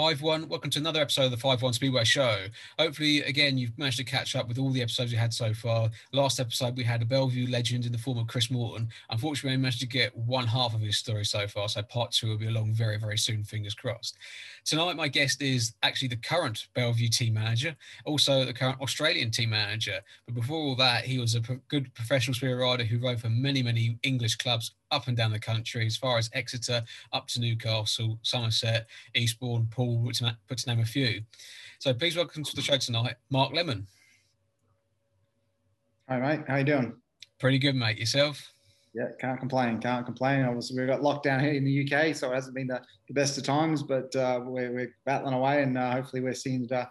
Hi everyone, welcome to another episode of the 5-1 Speedway Show. Hopefully, again, you've managed to catch up with all the episodes you had so far. Last episode, we had a Belle Vue legend in the form of Chris Morton. Unfortunately, we managed to get one half of his story so far, so part two will be along very, very soon, fingers crossed. Tonight, my guest is actually the current Belle Vue team manager, also the current Australian team manager. But before all that, he was a good professional speedway rider who rode for many, many English clubs up and down the country, as far as Exeter, up to Newcastle, Somerset, Eastbourne, Poole, to, put to name a few. So please welcome to the show tonight, Mark Lemon. Hi, mate. How you doing? Pretty good, mate. Yourself? Yeah, can't complain. Can't complain. Obviously, we've got lockdown here in the UK, so it hasn't been the, the best of times, but uh, we're, we're battling away, and uh, hopefully, we're seeing it uh,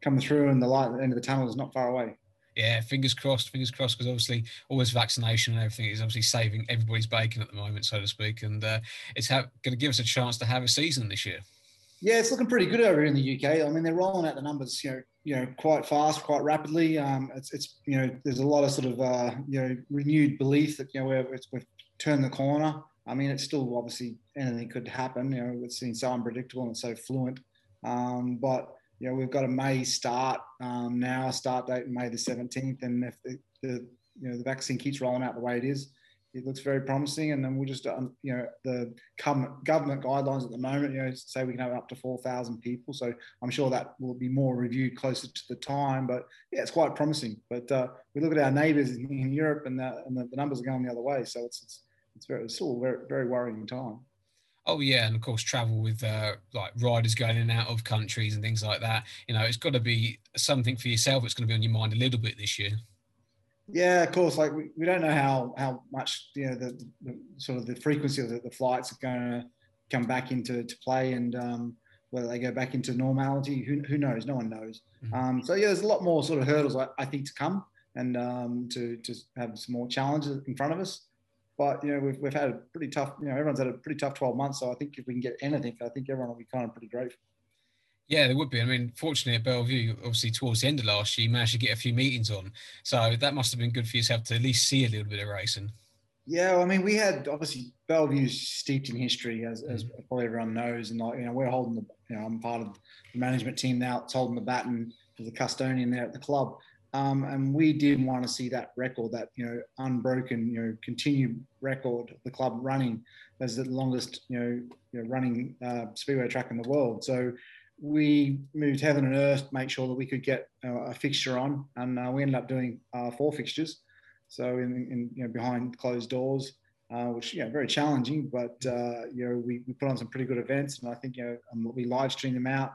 come through, and the light at the end of the tunnel is not far away yeah, fingers crossed, fingers crossed, because obviously always vaccination and everything is obviously saving everybody's bacon at the moment, so to speak, and uh, it's ha- going to give us a chance to have a season this year. Yeah, it's looking pretty good over here in the UK. I mean, they're rolling out the numbers, you know, you know, quite fast, quite rapidly. Um, it's, it's, you know, there's a lot of sort of, uh, you know, renewed belief that you know we're, we've turned the corner. I mean, it's still obviously anything could happen. You know, it's been so unpredictable and so fluent. Um, but you know, we've got a May start um, now, start date May the 17th, and if the, the, you know the vaccine keeps rolling out the way it is, it looks very promising. And then we'll just um, you know the government guidelines at the moment, you know, say we can have up to 4,000 people. So I'm sure that will be more reviewed closer to the time. But yeah, it's quite promising. But uh, we look at our neighbours in, Europe, and, the, and the, the, numbers are going the other way. So it's it's it's, very, it's still a very very worrying time. Oh yeah, and of course travel with uh, like riders going in and out of countries and things like that. You know, it's got to be something for yourself. It's going to be on your mind a little bit this year. Yeah, of course. Like we, we don't know how how much you know the, the sort of the frequency of the, the flights are going to come back into to play and um, whether they go back into normality. Who, who knows? No one knows. Mm-hmm. Um, so yeah, there's a lot more sort of hurdles I, I think to come and um, to to have some more challenges in front of us. But you know, we've, we've had a pretty tough. You know, everyone's had a pretty tough 12 months. So I think if we can get anything, I think everyone will be kind of pretty grateful. Yeah, there would be. I mean, fortunately at Belle Vue, obviously towards the end of last year, you managed to get a few meetings on. So that must have been good for yourself to at least see a little bit of racing. Yeah, well, I mean, we had obviously Belle Vue's steeped in history, as, as mm. probably everyone knows, and like you know, we're holding the. You know, I'm part of the management team now. It's holding the baton for the custodian there at the club. Um, and we did want to see that record, that you know unbroken, you know, continued record, the club running as the longest, you know, you know running uh, speedway track in the world. So we moved heaven and earth to make sure that we could get uh, a fixture on, and uh, we ended up doing uh, four fixtures. So in, in, you know behind closed doors, uh, which know very challenging, but uh, you know we, we put on some pretty good events, and I think you know um, we live streamed them out.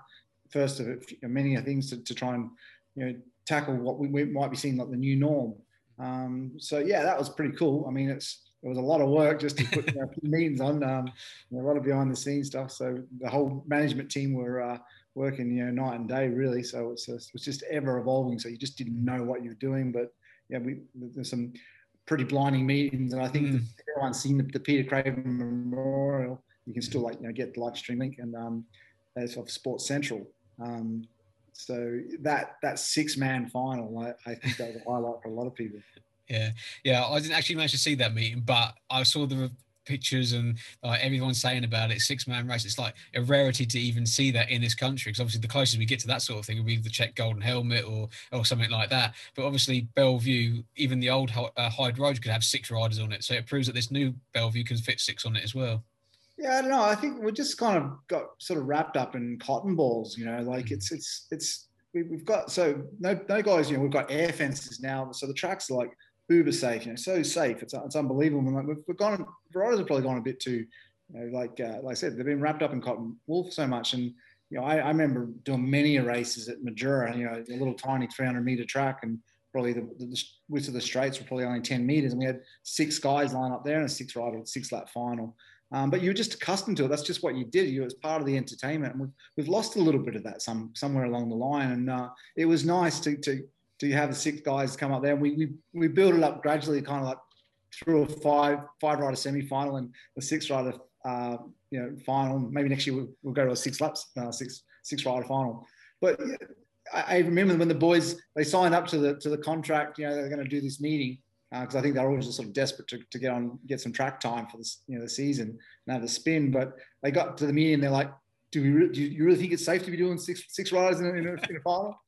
First of many things to, to try and you know tackle what we, we might be seeing like the new norm. Um, so yeah, that was pretty cool. I mean, it's it was a lot of work just to put you know, meetings on, um, a lot of behind the scenes stuff. So the whole management team were uh, working, you know, night and day really. So it's, just, it's just ever evolving. So you just didn't know what you were doing. But yeah, we there's some pretty blinding meetings, and I think mm. everyone's seen the, the, Peter Craven Memorial. You can still like you know get the live stream link and um, that's off Sports Central. Um, so that that six man final, I, I think that was a highlight for a lot of people. Yeah, yeah. I didn't actually manage to see that meeting, but I saw the pictures and uh, everyone's saying about it. Six man race. It's like a rarity to even see that in this country. Because obviously, the closest we get to that sort of thing would be the Czech Golden Helmet or or something like that. But obviously, Belle Vue, even the old uh, Hyde Road could have six riders on it. So it proves that this new Belle Vue can fit six on it as well. Yeah, I don't know. I think we just kind of got sort of wrapped up in cotton balls. You know, like it's it's it's we, have got so no no guys. You know, we've got air fences now, so the tracks are like uber safe. You know, so safe. It's it's unbelievable. And like we've, we've gone, riders have probably gone a bit too, you know, like uh, like I said, they've been wrapped up in cotton wool so much. And you know, I, I remember doing many races at Mildura. You know, a little tiny 300 meter track, and probably the, the width of the straights were probably only 10 meters, and we had six guys line up there and a six rider six lap final. Um, but you were just accustomed to it. That's just what you did. You was part of the entertainment, and we've, we've lost a little bit of that some somewhere along the line. And uh, it was nice to, to to have the six guys come up there. We we we built it up gradually, kind of like through a five five rider semi final and a six rider uh, you know final. Maybe next year we'll, we'll go to a six laps uh, six six rider final. But I, I remember when the boys they signed up to the to the contract. You know they're going to do this meeting because uh, I think they're always just sort of desperate to, to get on, get some track time for this, you know, the season and have a spin. But they got to the meeting, they're like, do we re- do you really think it's safe to be doing six six riders in a, in a, in a final?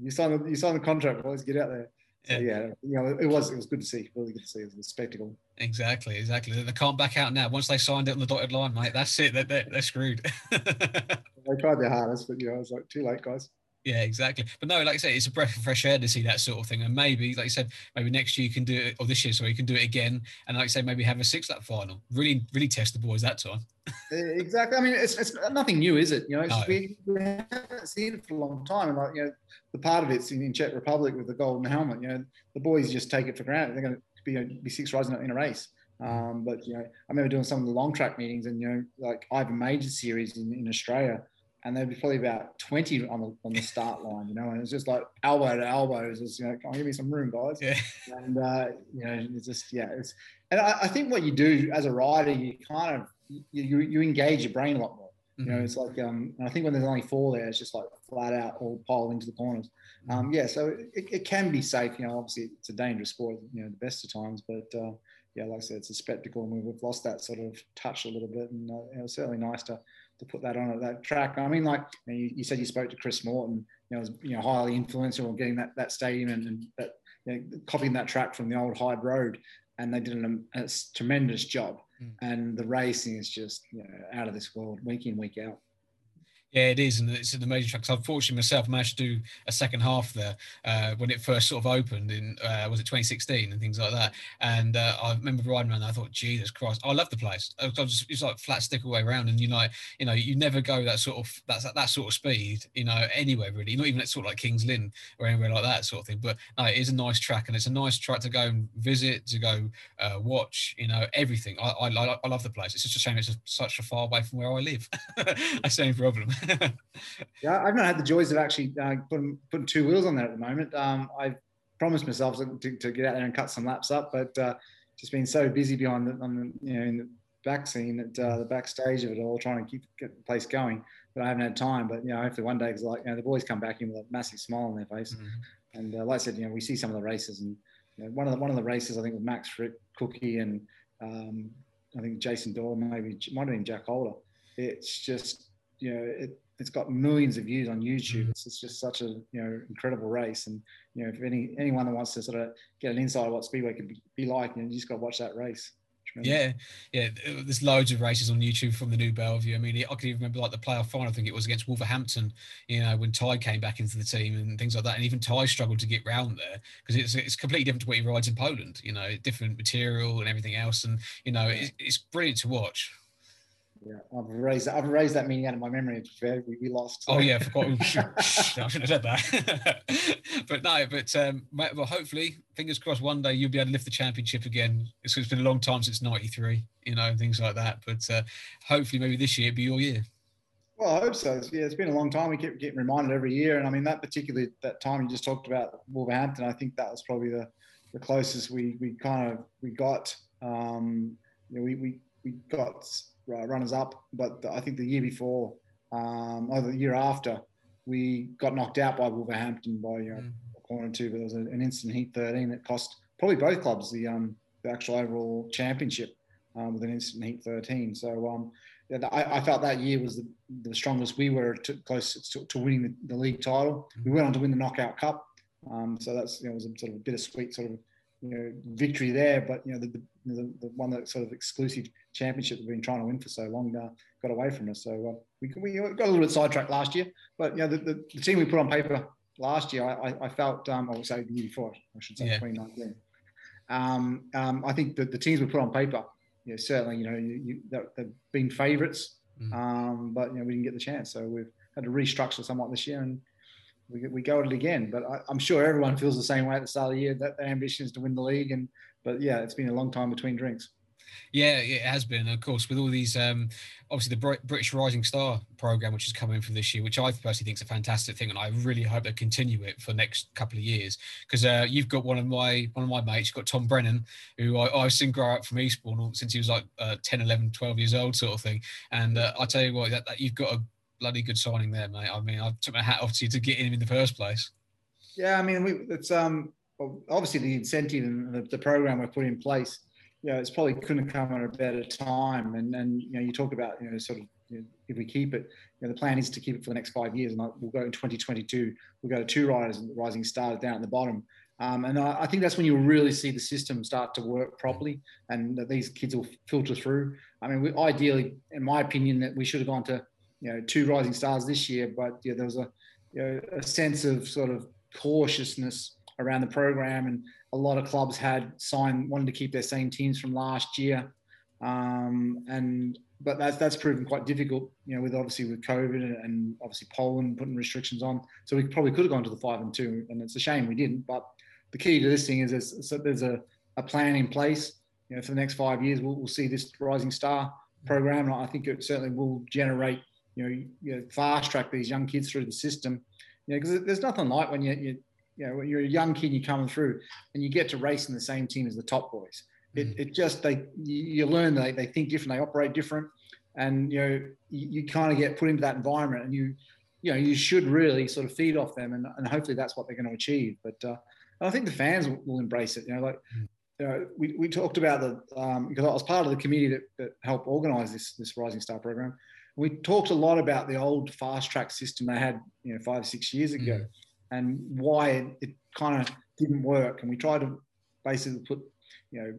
You sign the you sign the contract, boys, get out there. So, yeah, you know, it was it was good to see, really good to see. It was a spectacle. Exactly, exactly. They can't back out now. Once they signed it on the dotted line, mate, that's it. They're, they're, they're screwed. they tried their hardest, but you know, it's like too late, guys. Yeah, exactly. But no, like I say, it's a breath of fresh air to see that sort of thing. And maybe, like I said, maybe next year you can do it, or this year, so you can do it again. And like I say, maybe have a six lap final. Really, really test the boys that time. exactly. I mean, it's, it's nothing new, is it? You know, no. we, we, haven't seen it for a long time. And like, you know, the part of it's in, in, Czech Republic with the golden helmet. You know, the boys just take it for granted. They're going to be, you know, be six rides in a race. Um, but you know, I remember doing some of the long track meetings, and you know, like I have a major series in, in Australia and there'd be probably about 20 on the on the start line, you know, and it's just like elbow to elbow. It's just, you know, come on, give me some room, guys. Yeah. And uh, you know, it's just yeah, it's and I, I, think what you do as a rider, you kind of you you engage your brain a lot more. You know, mm-hmm. it's like um, I think when there's only four there, it's just like flat out all piled into the corners. Mm-hmm. Um, yeah, so it, it can be safe. You know, obviously it's a dangerous sport. You know, the best of times, but uh, yeah, like I said, it's a spectacle, and we've lost that sort of touch a little bit, and uh, it was certainly nice to to put that on at that track. I mean, like you, you said, you spoke to Chris Morton. You know, was you know highly influential on getting that that stadium and, and that you know, copying that track from the old Hyde Road, and they did an, a tremendous job. Mm. And the racing is just you know, out of this world, week in week out. Yeah, it is, and it's an amazing track. So unfortunately, myself managed to do a second half there uh, when it first sort of opened in uh, was it 2016 and things like that. And uh, I remember riding around. There, I thought, Jesus Christ, I love the place. I was just, it's like flat stick away around, and you know, you know, you never go that sort of that that sort of speed, you know, anywhere really. Not even at sort of like Kings Lynn or anywhere like that sort of thing. But no, it is a nice track, and it's a nice track to go and visit, to go uh, watch, you know, everything. I, I, I love the place. It's just a shame it's just such a far away from where I live. That's the only problem. yeah, I've not had the joys of actually uh, putting, putting two wheels on there at the moment. Um, I've promised myself to, to, get out there and cut some laps up, but uh, just been so busy behind the, on the, you know, in the back scene, at uh, the backstage of it all, trying to keep get the place going. But I haven't had time. But you know, hopefully one day, because like you know, the boys come back in with a massive smile on their face, mm-hmm. and uh, like I said, you know, we see some of the races, and you know, one of the one of the races I think with Max Fricke, Cookie, and um, I think Jason Doyle, maybe might have been Jack Holder. It's just you know, it, it's got millions of views on YouTube. Mm. It's, it's, just such a you know incredible race, and you know if any anyone that wants to sort of get an insight of what Speedway could be, be like, you, know, you just got to watch that race. Yeah, yeah. There's loads of races on YouTube from the new Belle Vue. I mean, I can even remember like the playoff final. I think it was against Wolverhampton. You know, when Tai came back into the team and things like that, and even Tai struggled to get round there because it's it's completely different to what he rides in Poland. You know, different material and everything else, and you know, it's, it's brilliant to watch. Yeah, I've raised that. I've raised that meaning out of my memory. We, we lost. Oh yeah, I forgot. I shouldn't have said that. but no, but um, well, hopefully, fingers crossed, one day you'll be able to lift the championship again. It's, it's been a long time since '93, you know, and things like that. But uh, hopefully, maybe this year be your year. Well, I hope so. Yeah, it's been a long time. We keep getting reminded every year, and I mean that particularly that time you just talked about Wolverhampton. I think that was probably the the closest we we kind of we got. Um, you know, we we we got runners up. But I think the year before, um, or the year after, we got knocked out by Wolverhampton by you know, mm. a corner two. But there was an instant heat 13 that cost probably both clubs the um, the actual overall championship um, with an instant heat 13. So um, yeah, I, I, felt that year was the, the strongest we were to, close to, to winning the, the, league title. We went on to win the knockout cup. Um, so that's you know was a sort of a bittersweet sort of you know victory there. But you know the, the, the one that sort of exclusive championship we've been trying to win for so long uh, got away from us. So uh, we, we got a little bit sidetracked last year, but you know the, the, the team we put on paper last year, I, I felt um, I would say the year before, I should say yeah. 2019. Um, um, I think that the teams we put on paper, you know, certainly you know you, you, they've been favourites, mm. um, but you know we didn't get the chance, so we've had to restructure somewhat this year and. We, we go at it again, but I, I'm sure everyone feels the same way at the start of the year that the ambition is to win the league. And but yeah, it's been a long time between drinks. Yeah, it has been. Of course, with all these, um, obviously the British Rising Star program, which is coming for this year, which I personally think is a fantastic thing, and I really hope they continue it for the next couple of years. Because uh, you've got one of my one of my mates, you've got Tom Brennan, who I, I've seen grow up from Eastbourne since he was like uh, 10, 11, 12 years old, sort of thing. And uh, I tell you what, that, that, you've got a bloody good signing there, mate. I mean, I took my hat off to you to get him in the first place. Yeah, I mean, we, it's um obviously the incentive and the, the program we put in place you know, it's probably couldn't have come at a better time. And and you know, you talk about you know sort of you know, if we keep it, you know, the plan is to keep it for the next five years, and we'll go in 2022. We'll go to two riders and rising stars down at the bottom. Um, and I, I, think that's when you'll really see the system start to work properly, and that these kids will filter through. I mean, we, ideally, in my opinion, that we should have gone to you know two rising stars this year, but yeah, there was a you know, a sense of sort of cautiousness around the program, and a lot of clubs had signed wanted to keep their same teams from last year, um, and but that's that's proven quite difficult. You know, with obviously with COVID and obviously Poland putting restrictions on, so we probably could have gone to the five and two, and it's a shame we didn't. But the key to this thing is there's, there's a, a plan in place. You know, for the next five years, we'll, we'll see this Rising Star program, and I think it certainly will generate you know, you know fast track these young kids through the system. You know, because there's nothing like when you, you you know, when you're a young kid, you're coming through and you get to race in the same team as the top boys. It, mm. it just, they, you learn they, they think different, they operate different. And, you know, you, you kind of get put into that environment and you, you know, you should really sort of feed off them and, and hopefully that's what they're going to achieve. But uh, I think the fans will, will embrace it. You know, like, mm. you know, we, we talked about the, um, because I was part of the committee that, that helped organize this, this Rising Star program. We talked a lot about the old fast track system they had, you know, five, six years ago. Mm and why it, it kind of didn't work. And we tried to basically put, you know,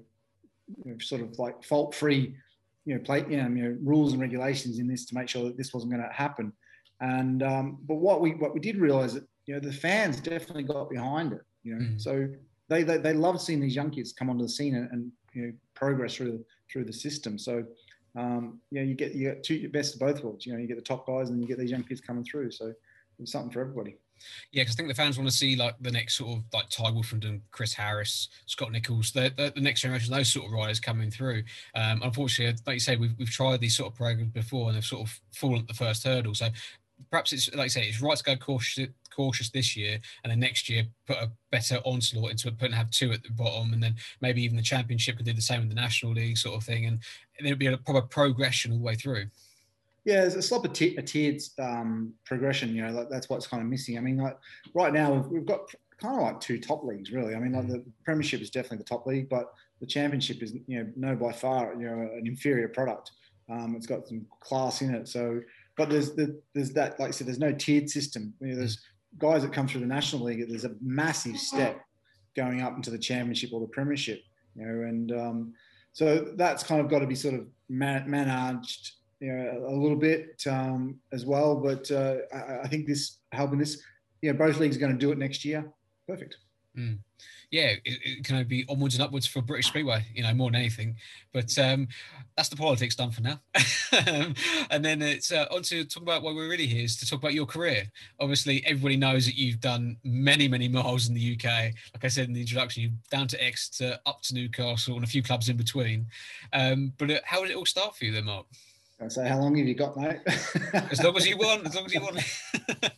you know sort of like fault-free, you know, play, you know, you know, rules and regulations in this to make sure that this wasn't going to happen. And um, but what we what we did realize that you know the fans definitely got behind it. You know, mm. so they, they they love seeing these young kids come onto the scene and, and you know progress through the through the system. So um, you know you get you get two best of both worlds. You know, you get the top guys and you get these young kids coming through. So it's something for everybody. Yeah, because I think the fans want to see like the next sort of like Tai Woffinden, Chris Harris, Scott Nicholls, the, the, the, next generation, those sort of riders coming through. Um, unfortunately, like you say, we've, we've tried these sort of programs before and they've sort of fallen at the first hurdle. So perhaps it's like I say, it's right to go cautious, cautious this year, and then next year put a better onslaught into it, put and have two at the bottom, and then maybe even the championship could do the same with the national league sort of thing, and there'd be a proper progression all the way through. Yeah, it's a slop of a tiered um, progression. You know, like that's what's kind of missing. I mean, like right now we've, we've got kind of like two top leagues, really. I mean, like the Premiership is definitely the top league, but the Championship is, you know, no by far, you know, an inferior product. Um, it's got some class in it. So, but there's the, there's that, like I said, there's no tiered system. You know, there's guys that come through the National League. There's a massive step going up into the Championship or the Premiership. You know, and um, so that's kind of got to be sort of managed you know, a little bit um, as well. But uh, I, I, think this helping this, you know, both leagues are going to do it next year. Perfect. Mm. Yeah, it, it, can be onwards and upwards for British Speedway, you know, more than anything. But um, that's the politics done for now. and then it's uh, on to talk about why we're really here is to talk about your career. Obviously, everybody knows that you've done many, many miles in the UK. Like I said in the introduction, you down to Exeter, up to Newcastle, and a few clubs in between. Um, but uh, how did it all start for you then, Mark? I say, how long have you got, mate? as long as you want. As long as you want.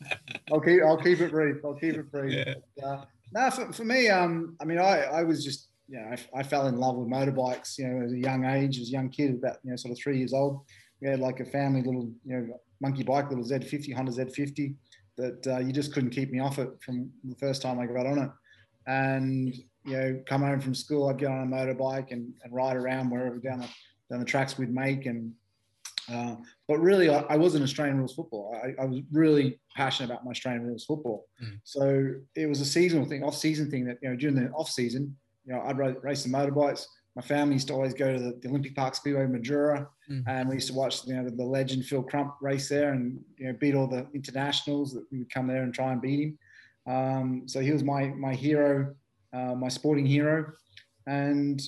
I'll keep. I'll keep it brief. I'll keep it brief. Yeah. But, uh, no, for, for me, um, I mean, I, I was just, you know, I, I, fell in love with motorbikes, you know, at a young age, as a young kid, about, you know, sort of three years old. We had like a family little, you know, monkey bike, little Z50, Honda Z50, that uh, you just couldn't keep me off it from the first time I got on it. And, you know, come home from school, I'd get on a motorbike and, and ride around wherever down the, down the tracks we'd make and uh, but really, I, I, wasn't Australian rules football. I, I, was really passionate about my Australian rules football. Mm. So it was a seasonal thing, off-season thing. That you know, during the off-season, you know, I'd race the motorbikes. My family used to always go to the, the Olympic Park Speedway, Mildura, mm. and we used to watch you know the, the, legend Phil Crump race there, and you know beat all the internationals that would come there and try and beat him. Um, so he was my my hero, uh, my sporting hero, and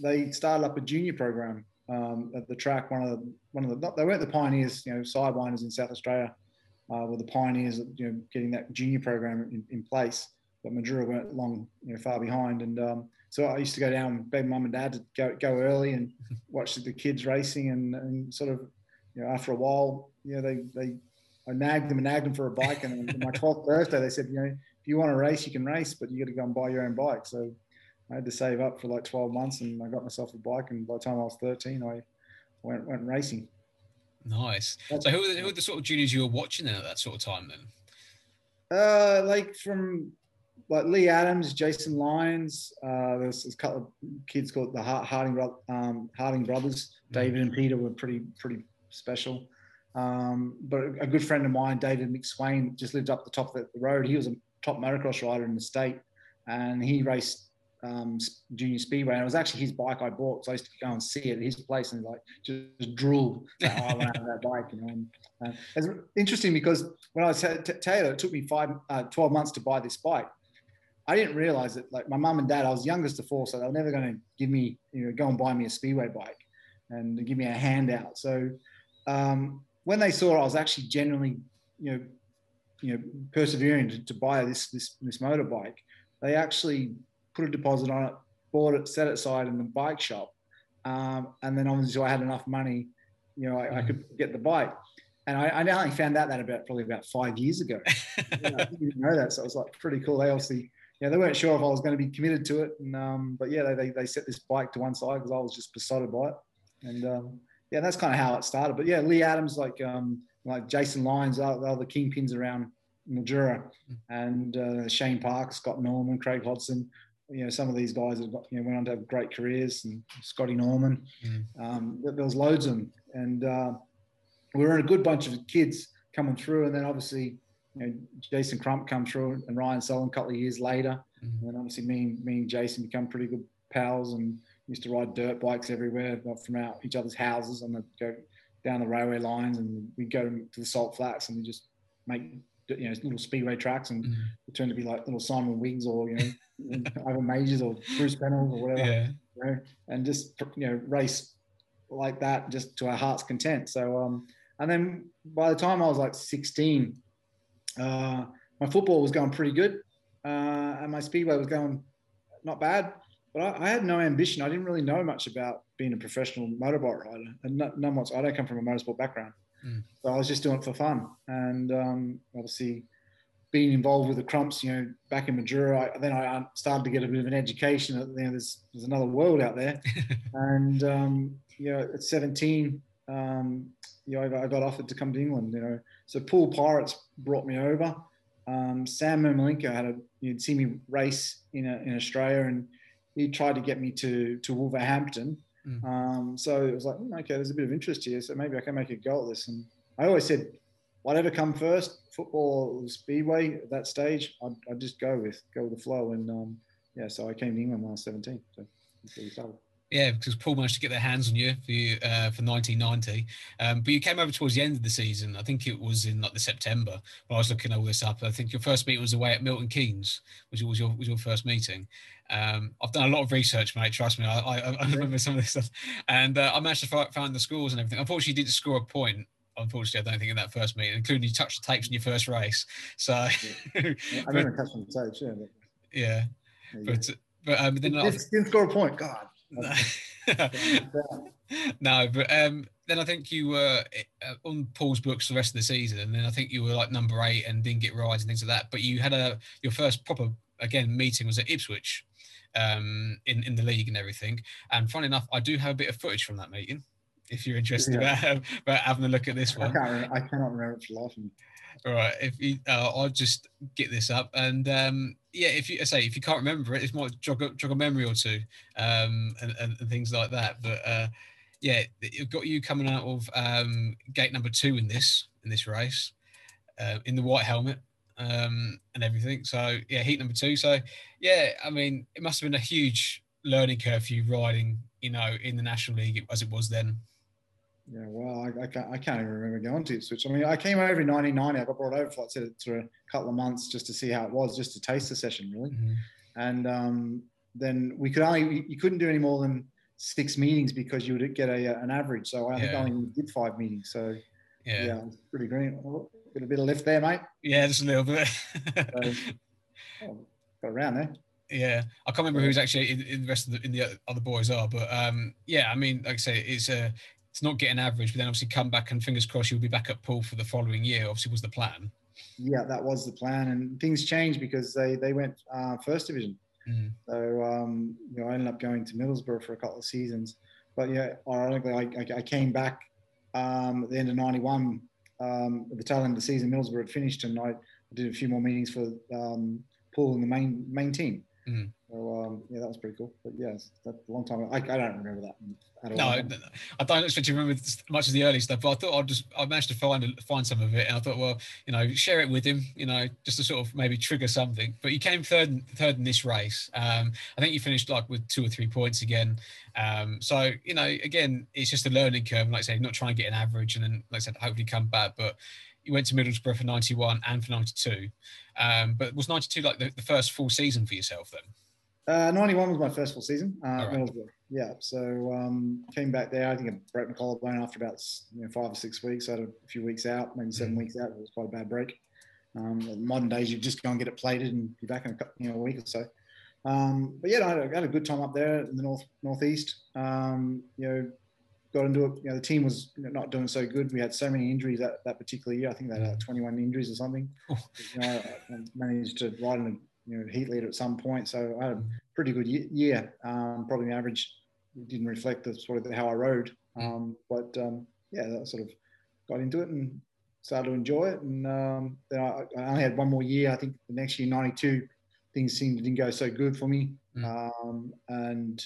they started up a junior program um, at the track. One of the one of the they weren't the pioneers, you know, sidewinders in South Australia uh, were the pioneers of you know getting that junior program in, in place. But Mildura weren't long, you know, far behind. And um, so I used to go down, beg mum and dad to go go early and watch the kids racing, and, and sort of, you know, after a while, you know, they they I nagged them and nagged them for a bike. And on my 12th birthday, they said, you know, if you want to race, you can race, but you got to go and buy your own bike. So I had to save up for like 12 months and I got myself a bike. And by the time I was 13, I went, went racing. Nice. so who are, the, who are the sort of juniors you were watching then at that sort of time then? Uh, like from like Lee Adams, Jason Lyons. Uh, there's, there's, a couple of kids called the Harding, um, Harding brothers. Mm-hmm. David and Peter were pretty pretty special. Um, but a good friend of mine, David McSwain, just lived up the top of the road. He was a top motocross rider in the state, and he raced um, junior speedway. And it was actually his bike I bought, so I used to go and see it at his place and like just drool that that bike. You know, and, uh, it's interesting because when I was t- Taylor, it took me five, uh, 12 months to buy this bike. I didn't realize that, like my mum and dad, I was youngest of four, so they were never going to give me, you know, go and buy me a speedway bike and give me a handout. So um, when they saw I was actually genuinely, you know, you know, persevering to, to buy this this this motorbike, they actually put a deposit on it, bought it, set it aside in the bike shop, um, and then obviously I had enough money, you know, I, I could get the bike. And I, I only found out that about probably about five years ago. I didn't know that, so it was like pretty cool. They obviously, yeah, they weren't sure if I was going to be committed to it, and um, but yeah, they, they, they set this bike to one side because I was just besotted by it, and um, yeah, that's kind of how it started. But yeah, Lee Adams, like um, like Jason Lyons, are, are the kingpins around Mildura, and uh, Shane Park, Scott Norman, Craig Hodson, you know, some of these guys have got, you know, went on to have great careers and Scotty Norman. Mm. Um, there was loads of them. And uh, we were in a good bunch of kids coming through. And then obviously, you know, Jason Crump come through and Ryan Sullivan a couple of years later. Mm. And then obviously me and, me and Jason become pretty good pals and used to ride dirt bikes everywhere from out each other's houses and go down the railway lines and we'd go to the salt flats and we just make you know little speedway tracks and mm. turn to be like little Simon Wiggs or you know Ivan Mauger or Bruce Penhall or whatever, yeah. you know, and just you know race like that just to our heart's content. So um, and then by the time I was like 16, uh, my football was going pretty good, uh, and my speedway was going not bad. But I, I, had no ambition. I didn't really know much about being a professional motorbike rider, and not much. I don't come from a motorsport background. Mm. So I was just doing it for fun, and um, obviously being involved with the Crumps, you know, back in Mildura, I, then I started to get a bit of an education. You know, there's there's another world out there, and um, you know, at 17, um, you know, I got offered to come to England. You know, so Poole Pirates brought me over. Um, Sam Ermolenko had a you'd see me race in a, in Australia, and he tried to get me to to Wolverhampton Mm. Um, so it was like, hmm, okay, there's a bit of interest here, so maybe I can make a go at this. And I always said, whatever come first, football or speedway at that stage, I'd, I'd, just go with go with the flow. And um, yeah, so I came to England when I was 17. So that's where we started. Yeah, because Poole managed to get their hands on you for you, uh, for 1990, um, but you came over towards the end of the season. I think it was in like the September. When I was looking all this up. I think your first meeting was away at Milton Keynes, which was your was your first meeting. Um, I've done a lot of research, mate. Trust me, I, I, I remember some of this stuff, and uh, I managed to find the scores and everything. Unfortunately, you didn't score a point. Unfortunately, I don't think in that first meeting, including you touched the tapes in your first race. So yeah. I never touched on the tapes. Yeah, but, yeah, but but um, then didn't, didn't score a point. God. no, but um, then I think you were uh, on Poole's books the rest of the season, and then I think you were like number eight and didn't get rides and things like that. But you had a your first proper again meeting was at Ipswich, um, in in the league and everything. And funny enough, I do have a bit of footage from that meeting. If you're interested yeah. about, about having a look at this one, I, can't, I cannot remember it for life. All right, if you, uh, I'll just get this up, and um, yeah, if you I say if you can't remember it, it might jog a, jog a memory or two, um, and, and, and things like that. But uh, yeah, it got you coming out of um, gate number two in this in this race, uh, in the white helmet, um, and everything. So yeah, heat number two. So yeah, I mean, it must have been a huge learning curve for you riding, you know, in the National League as it was then. Yeah, well, I, I, can't, I can't even remember going to Ipswich. I mean, I came over in 1990. I got brought over for, like I said, for a couple of months just to see how it was, just to taste the session, really. Mm-hmm. And um, then we could only, you couldn't do any more than six meetings because you would get a, an average. So I think I only did five meetings. So yeah, yeah pretty green. Got a bit of lift there, mate. Yeah, just a little bit. so, oh, got around there. Yeah, I can't remember who's actually in, in, the rest of the in the other boys are, but um, yeah, I mean, like I say, it's a it's not getting average, but then obviously come back and fingers crossed you'll be back at Poole for the following year. Obviously, was the plan. Yeah, that was the plan, and things changed because they they went uh, first division. Mm. So um, you know, I ended up going to Middlesbrough for a couple of seasons, but yeah, ironically, I, I, I came back um, at the end of '91 um, at the tail end of the season, Middlesbrough had finished, and I did a few more meetings for um, Poole in the main main team. Mm. So um, yeah, that was pretty cool. But yes, that's a long time. I, I don't remember that no, I don't to remember much of the early stuff, but I thought I'd just I managed to find find some of it, and I thought, well, you know, share it with him, you know, just to sort of maybe trigger something. But you came third third in this race. Um, I think you finished like with two or three points again. Um, so you know, again, it's just a learning curve. Like I say, not trying to get an average, and then like I said, hopefully come back. But you went to Middlesbrough for 91 and for 92. Um, but was 92 like the, the, first full season for yourself then? Uh, 91 was my first full season. Uh, right. Yeah. So um, came back there. I think I broke my collarbone after about you know, five or six weeks. I had a few weeks out, maybe 7 mm weeks out. It was quite a bad break. Um, modern days, you just go and get it plated and be back in a, you know, a week or so. Um, but yeah, I had, a, I had, a good time up there in the north northeast. Um, you know, got into it. You know, the team was not doing so good. We had so many injuries that, that particular year. I think they had 21 injuries or something. Oh. You know, I managed to ride in a you know heat leader at some point. So I had a pretty good year. Um, probably the average didn't reflect the sort of how I rode, um, but um, yeah, that sort of got into it and started to enjoy it. And um, then I, I, only had one more year. I think the next year, '92, things seemed didn't go so good for me, mm. and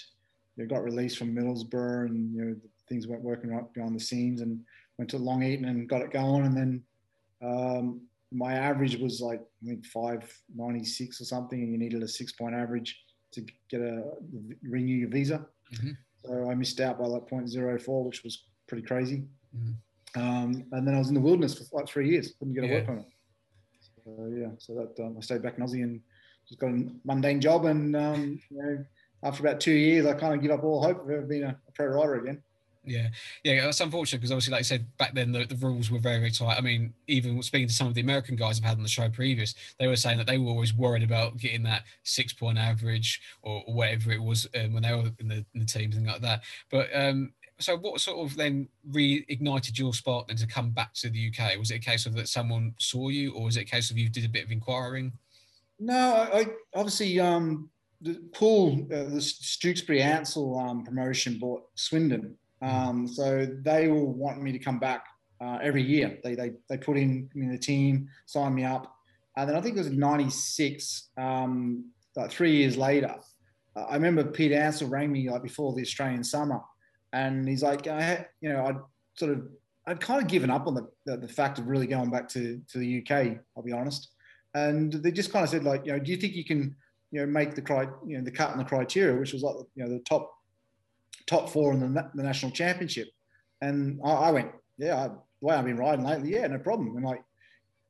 you know, got released from Middlesbrough, and you know things weren't working right behind the scenes, and went to Long Eaton and got it going, and then um, my average was like I think 596 or something, and you needed a six point average to get a renew your visa. Mm-hmm. So I missed out by like 0.04, which was pretty crazy. Mm-hmm. Um, and then I was in the wilderness for like three years, couldn't get a yeah. work on it. So yeah, so that um, I stayed back in Aussie and just got a mundane job. And um, you know, after about two years, I kind of give up all hope of ever being a, a pro rider again. Yeah, yeah, that's unfortunate because obviously, like I said, back then the, the rules were very, very tight. I mean, even speaking to some of the American guys I've had on the show previous, they were saying that they were always worried about getting that six point average or, or whatever it was um, when they were in the, in the team, thing like that. But um, so, what sort of then reignited your spark then to come back to the UK? Was it a case of that someone saw you, or was it a case of you did a bit of inquiring? No, I, I obviously um, the Poole, uh, the Stewksbury Ansell um, promotion bought Swindon um, so they will want me to come back uh, every year. They, they, they put in, in the team, sign me up. And then I think it was 96, um, like three years later. Uh, I remember Pete Ansell rang me like before the Australian summer. And he's like, I, you know, I'd sort of, I'd kind of given up on the, the, the fact of really going back to, to the UK, I'll be honest. And they just kind of said like, you know, do you think you can, you know, make the cri, you know, the cut in the criteria, which was like, you know, the top top four in the, the national championship. And I, I went, yeah, I, the way I've been riding lately, yeah, no problem. And like,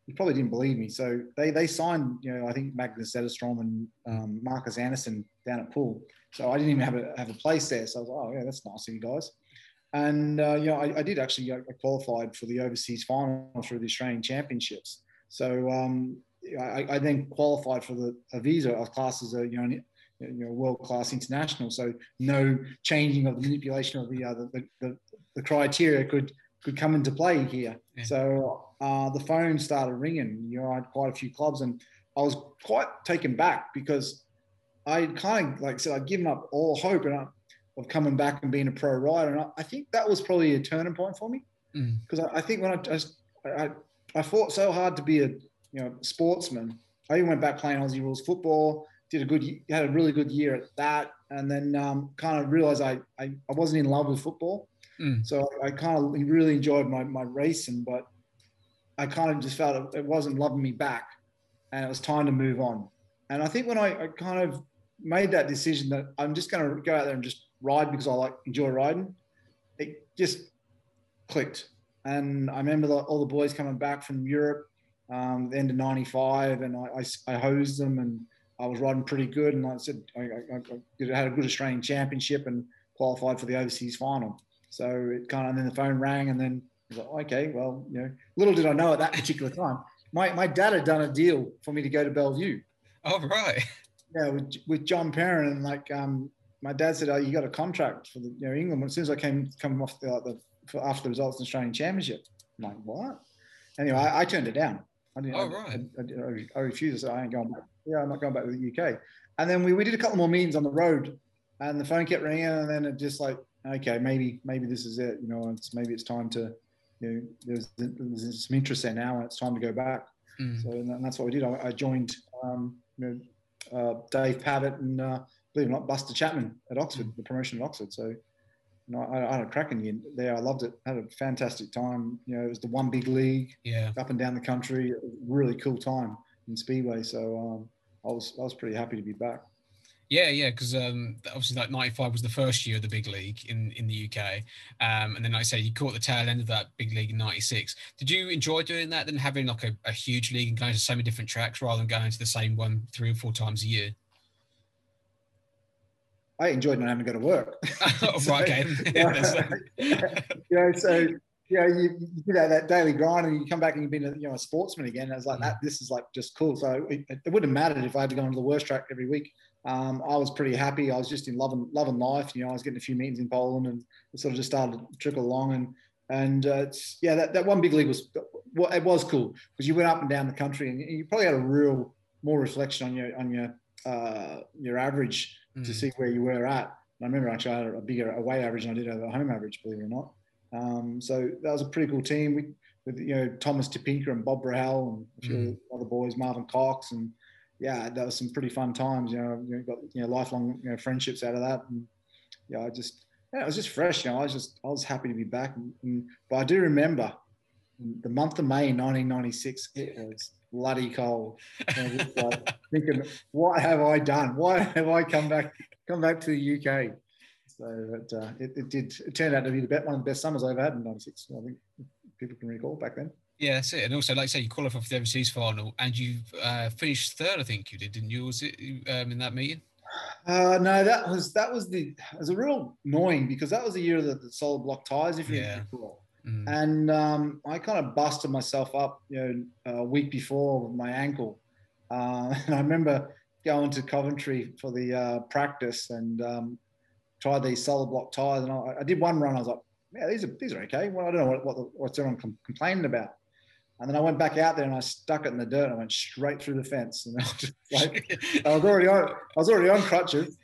he probably didn't believe me. So they they signed, you know, I think Magnus Zetterstrom and um, Marcus Andersson down at Poole. So I didn't even have a have a place there. So I was like, oh yeah, that's nice of you guys. And uh, you know, I, I did actually I qualified for the overseas final through the Australian Championships. So um, I, I, then qualified for the a visa class as a you know you know, world class international. So no changing of the manipulation of the, uh, the, the, the, criteria could could come into play here. Yeah. So uh, the phone started ringing. You know, I had quite a few clubs, and I was quite taken back because I kind of like I said I'd given up all hope and I, of coming back and being a pro rider, and I, I, think that was probably a turning point for me because mm. I, I, think when I, just I I fought so hard to be a you know sportsman. I even went back playing Aussie rules football did a good, had a really good year at that, and then um, kind of realized I, I, I wasn't in love with football, mm. so I, I kind of really enjoyed my my racing, but I kind of just felt it, it, wasn't loving me back, and it was time to move on. And I think when I, I kind of made that decision that I'm just going to go out there and just ride because I like enjoy riding, it just clicked. And I remember the, all the boys coming back from Europe, um, the end of '95, and I, I, I hosed them and I was riding pretty good, and like I said, I, I, I, had a good Australian championship and qualified for the overseas final. So it kind of, and then the phone rang, and then I was like, okay, well, you know, little did I know at that particular time, my, my dad had done a deal for me to go to Belle Vue. Oh, right. Yeah, with, with John Perrin, and like, um, my dad said, oh, you got a contract for the, you know, England. As soon as I came, coming off the, the after the results in the Australian Championship, I'm like, what? Anyway, I, I turned it down. I didn't. Oh, right. I, I, I refused. I ain't going back. Yeah, I'm not going back to the UK. And then we, we did a couple more meetings on the road, and the phone kept ringing, and then it just like, okay, maybe maybe this is it. You know, it's maybe it's time to, you know, there's, there's some interest there now, and it's time to go back. Mm. So and that's what we did. I, I joined, um, you know, uh, Dave Pavitt and uh, believe it or not, Buster Chapman at Oxford, mm. the promotion at Oxford. So, know, I, I had a cracking year there. I loved it. Had a fantastic time. You know, it was the one big league. Yeah. Up and down the country. Really cool time in Speedway. So um, I was I was pretty happy to be back. Yeah, yeah, because um, obviously like '95 was the first year of the big league in in the UK, um, and then like I say you caught the tail end of that big league in '96. Did you enjoy doing that? Then having like a, a huge league and going to so many different tracks rather than going to the same one three or four times a year. I enjoyed not having to go to work. oh, so, right, okay. yeah, you know, so you know, you, you do that, that daily grind and you come back and you've been a, you know, a sportsman again. And I was like, mm. that, this is like just cool. So it, it, wouldn't have mattered if I had to go onto the worst track every week. Um, I was pretty happy. I was just in love and, love and life. You know, I was getting a few meetings in Poland and it sort of just started to trickle along. And, and uh, it's, yeah, that, that one big league was, well, it was cool because you went up and down the country and you probably had a real more reflection on your, on your, uh, your average mm. to see where you were at. And I remember actually I had a bigger away average than I did a home average, believe it or not. Um, so that was a pretty cool team. We, with you know Tomas Topinka and Bob Rahal and a few mm. other boys, Marvin Cox, and yeah, that was some pretty fun times. You know, you got you know lifelong you know friendships out of that, and yeah, I just yeah, it was just fresh. You know, I was just I was happy to be back. And, and, but I do remember the month of May 1996. It was bloody cold. like thinking, what have I done? Why have I come back come back to the UK? So it, uh, it, it, did. It turned out to be the best, one of the best summers I've ever had in '96. I think people can recall back then. Yeah, that's it. And also, like I say, you qualified for the overseas final, and you uh, finished third. I think you did, didn't you? Was it um, in that meeting? Uh, no, that was that was the it was a real annoying because that was the year of the, solid block tires, if you yeah. recall. Mm. And um, I kind of busted myself up, you know, a week before with my ankle. Uh, and I remember going to Coventry for the uh, practice and um, tried these solid block tires. And I, I, did one run. I was like, yeah, these are these are okay. Well, I don't know what, what the, what's everyone com- complaining about. And then I went back out there and I stuck it in the dirt and I went straight through the fence. And I was just like, I was already on, I was already on crutches.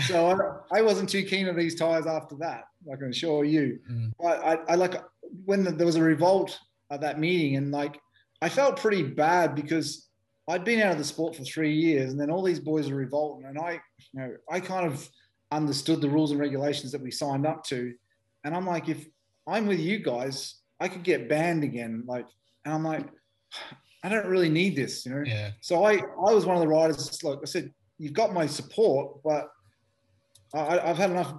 So I, I wasn't too keen on these tires after that. I can assure you. Mm. I, I, I, like when the, there was a revolt at that meeting and like I felt pretty bad because I'd been out of the sport for three years and then all these boys are revolting and I, you know, I kind of understood the rules and regulations that we signed up to. And I'm like, if I'm with you guys, I could get banned again. Like, and I'm like, I don't really need this, you know? Yeah. So I, I was one of the riders. Like I said, you've got my support, but I, have had enough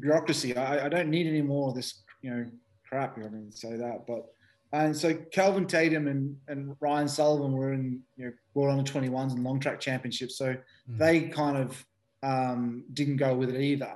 bureaucracy. I, I, don't need any more of this, you know, crap. I can say that, but and so Kelvin Tatum and, and Ryan Sullivan were in you know World Under 21s and long track championships, so mm. they kind of um, didn't go with it either.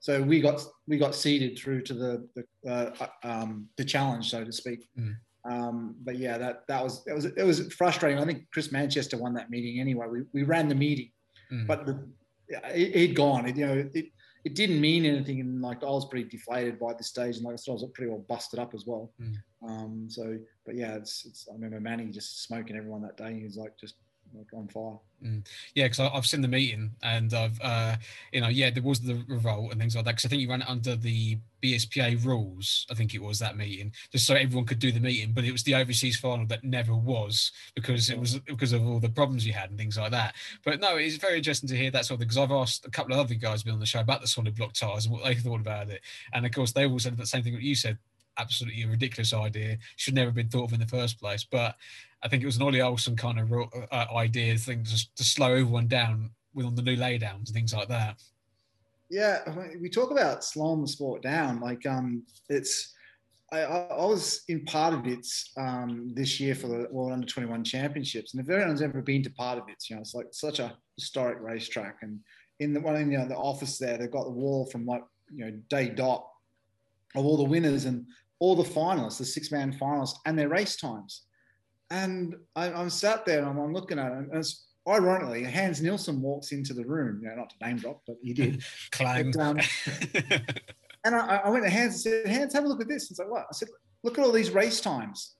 So we got we got seeded through to the the, uh, um, the challenge, so to speak. Mm. Um, but yeah, that that was it was it was frustrating. I think Chris Manchester won that meeting anyway. We, we ran the meeting, mm. but the, it, had gone. It, you know, it it didn't mean anything, and like I was pretty deflated by this stage, and like I said, I was pretty well busted up as well. Mm. Um, so, but yeah, it's, it's I remember Manny just smoking everyone that day. He was like just like on fire. Mm. Yeah, because I've seen the meeting and I've, uh, you know, yeah, there was the revolt and things like that. Because I think you ran it under the BSPA rules. I think it was that meeting, just so everyone could do the meeting. But it was the overseas final that never was because it was because of all the problems you had and things like that. But no, it's very interesting to hear that sort of because I've asked a couple of other guys been on the show about the solid block tires and what they thought about it, and of course they all said the same thing that you said absolutely ridiculous idea. Should never have been thought of in the first place. But I think it was an Ole Olsen kind of uh, idea thing to, to slow everyone down with on the new laydowns and things like that. Yeah, we talk about slowing the sport down. Like, um, it's I, I, was in Pardubice um, this year for the World Under 21 Championships, and if anyone's ever been to Pardubice, you know, it's like such a historic racetrack. And in the one in you know, the office there, they've got the wall from like you know day dot of all the winners and all the finalists, the six man finalists, and their race times. And I, am sat there and I'm, I'm, looking at it, and it's ironically, Hans Nielsen walks into the room. You know, not to name drop, but he did. Clang. But, um, and I, I, went to Hans and said, Hans, have a look at this. And so what? I said, look at all these race times.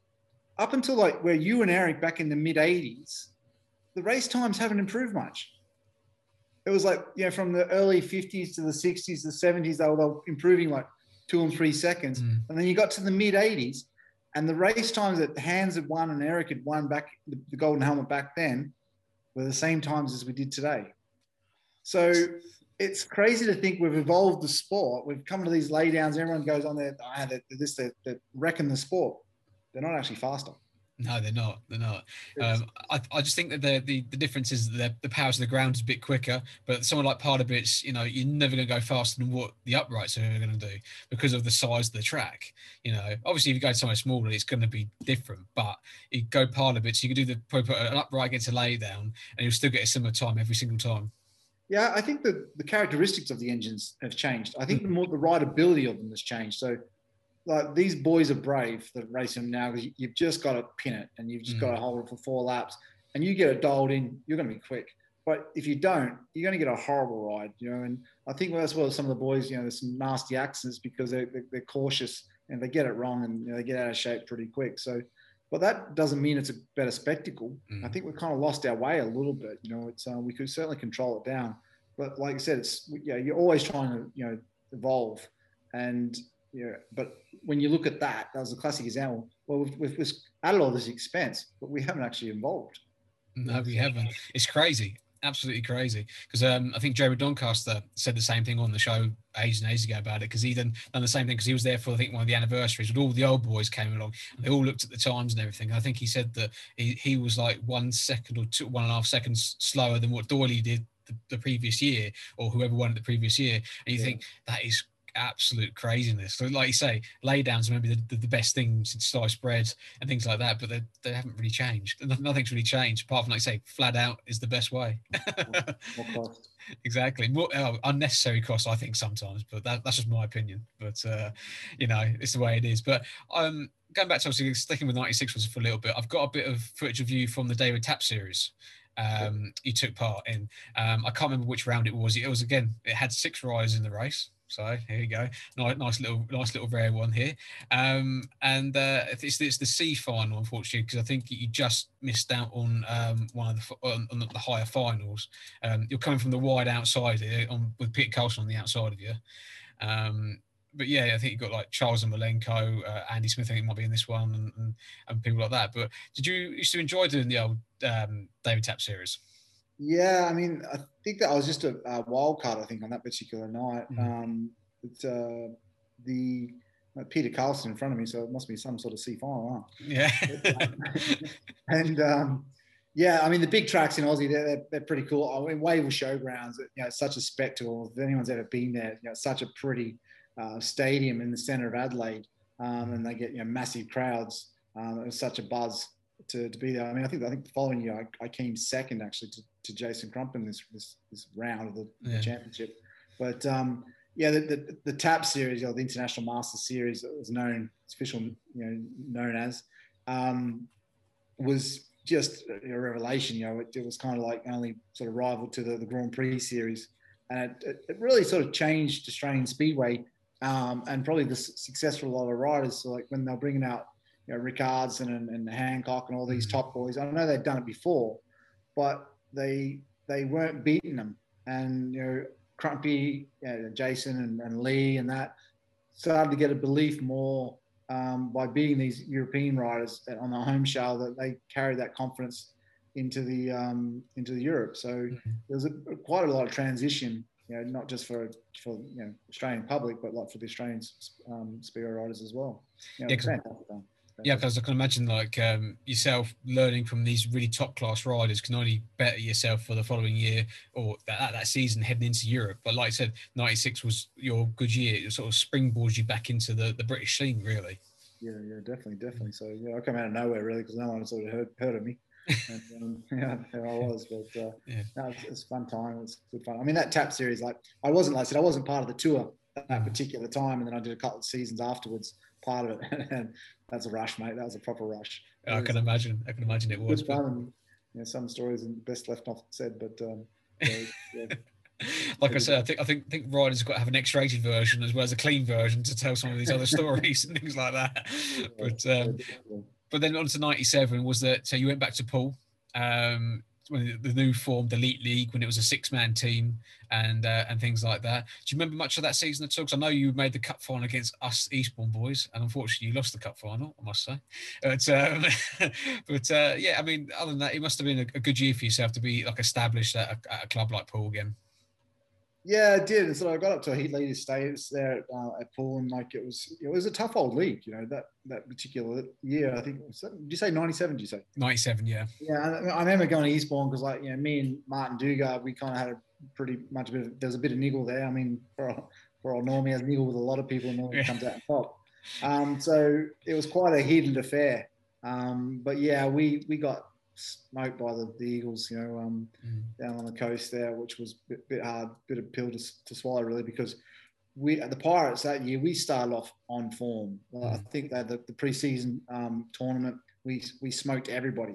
Up until like where you and Erik back in the mid 80s, the race times haven't improved much. It was like, you know, from the early 50s to the 60s, the 70s, they were, they were improving like two and three seconds. Mm. And then you got to the mid 80s, and the race times that Hans had won and Erik had won back the, the golden helmet back then, were the same times as we did today. So it's crazy to think we've evolved the sport. We've come to these laydowns. Everyone goes on there, ah, they're, this, they're wrecking the sport. They're not actually faster. No, they're not. They're not. Um, I, I just think that the, the, the difference is that the power to the ground is a bit quicker. But someone like Pardubic, you know, you're never going to go faster than what the uprights are going to do because of the size of the track. You know, obviously, if you go to somewhere smaller, it's going to be different. But you go Pardubic, you can do the probably put an upright against a lay down, and you'll still get a similar time every single time. Yeah, I think the, the characteristics of the engines have changed. I think the more the rideability of them has changed. So like these boys are brave that race them now because you've just got to pin it and you've just mm. got to hold it for four laps and you get it dialed in, you're going to be quick. But if you don't, you're going to get a horrible ride, you know. And I think that's what some of the boys, you know, there's some nasty accidents because they're, they're cautious and they get it wrong and you know, they get out of shape pretty quick. So, but that doesn't mean it's a better spectacle. Mm. I think we've kind of lost our way a little bit. You know, it's uh, we could certainly control it down, but like I said, it's yeah, you're always trying to you know evolve, and yeah, but when you look at that, that was a classic example. Well, we've, we've, we've added all this expense, but we haven't actually involved. No, we haven't. It's crazy, absolutely crazy. Because um, I think Jeremy Doncaster said the same thing on the show ages and ages ago about it. Because he done done the same thing. Because he was there for I think one of the anniversaries, when all the old boys came along. And they all looked at the times and everything. I think he said that he, he was like one second or two, one and a half seconds slower than what Doyley did the, the previous year, or whoever won it the previous year. And you yeah. think that is absolute craziness. So, like you say, laydowns are maybe the, the, the, best thing since sliced bread and things like that, but they, they haven't really changed. Nothing's really changed apart from, like you say, flat out is the best way. Exactly. More oh, unnecessary cost, I think, sometimes, but that, that's just my opinion. But, uh, you know, it's the way it is. But um, going back to obviously sticking with 96 was for a little bit, I've got a bit of footage of you from the David Tap series um, you took part in. Um, I can't remember which round it was. It was again. It had six riders in the race. So here you go, nice, nice little, nice little rare one here. Um, and uh, it's, it's the C final, unfortunately, because I think you just missed out on um, one of the on, on the higher finals. Um, you're coming from the wide outside here, on, with Peter Karlsson on the outside of you. Um, but yeah, I think you got like Charles Ermolenko, uh, Andy Smith. I think might be in this one, and, and, and, people like that. But did you used to enjoy doing the old um, David Tap series? Yeah, I mean, I think that I was just a, a wild card. I think on that particular night, mm-hmm. um, it's uh, the Peter Karlsson in front of me, so it must be some sort of C final, huh? Yeah. and um, yeah, I mean, the big tracks in Aussie, they're, they're, they're pretty cool. I mean, Wayville Showgrounds, you know, such a spectacle. If anyone's ever been there, you know, such a pretty uh, stadium in the centre of Adelaide, um, and they get you know massive crowds. Um, it was such a buzz to, to be there. I mean, I think I think the following year I, I came second actually to, to Jason Crump in this this, this round of the, yeah. championship. But um, yeah, the, the, the TAP series, or the International Master Series, was known, official, you know, known as, um, was just a revelation. You know, it, it, was kind of like only sort of rival to the, the Grand Prix series, and it, it really sort of changed Australian Speedway, um, and probably the success for a lot of riders. So like when they're bringing out you know, and, and Hancock and all these mm-hmm. top boys. I know they've done it before, but they they weren't beating them. And you know, Crumpy, you know, Jason and, and, Lee and that started to get a belief more um, by beating these European riders on the home show that they carried that confidence into the um, into the Europe. So mm-hmm. there's a, quite a lot of transition, you know, not just for for you know Australian public, but like for the Australian um, speedway riders as well. You know, yeah, yeah, because I can imagine like um, yourself learning from these really top class riders can only better yourself for the following year or that, that season heading into Europe. But like I said, '96 was your good year. It sort of springboards you back into the, the British scene, really. Yeah, yeah, definitely, definitely. So yeah, I come out of nowhere really because no one sort of heard, heard of me. and, um, yeah, there I was. But uh, yeah, no, it's, it's fun time. It's good fun. I mean, that tap series, like I wasn't, like I said, I wasn't part of the tour at that mm. particular time, and then I did a couple of seasons afterwards part of it. and that's a rush, mate. That was a proper rush. I can imagine. I can imagine it was. Fun and, you know, some stories and best left off said, but um, yeah, yeah. like I said, I think I think think riders got to have an X-rated version as well as a clean version to tell some of these other stories and things like that. But um, but then on to '97 was that so you went back to Poole. Um, the new formed elite league when it was a six man team and uh, and things like that. Do you remember much of that season at all? Because I know you made the cup final against us Eastbourne boys, and unfortunately you lost the cup final. I must say, but um, but uh, yeah, I mean, other than that, it must have been a, a good year for yourself to be like established at a, at a club like Poole again. Yeah, it did. And so I got up to a heat leader status there uh, at Poole, and like it was, it was a tough old league. You know that that particular year. I think did you say ninety seven? Did you say ninety seven? Yeah. Yeah, I, remember going to Eastbourne because like you know me and Martin Dugard, we kind of had a pretty much a bit. Of, there was a bit of niggle there. I mean, for for old Normie has niggle with a lot of people, and yeah. comes out top. Um, so it was quite a heated affair. Um, but yeah, we we got smoked by the, the Eagles, you know, um, mm. down on the coast there, which was a bit, bit hard, bit of pill to, to swallow really because we at the Pirates that year we started off on form. Mm. I think that the, the preseason um, tournament we we smoked everybody.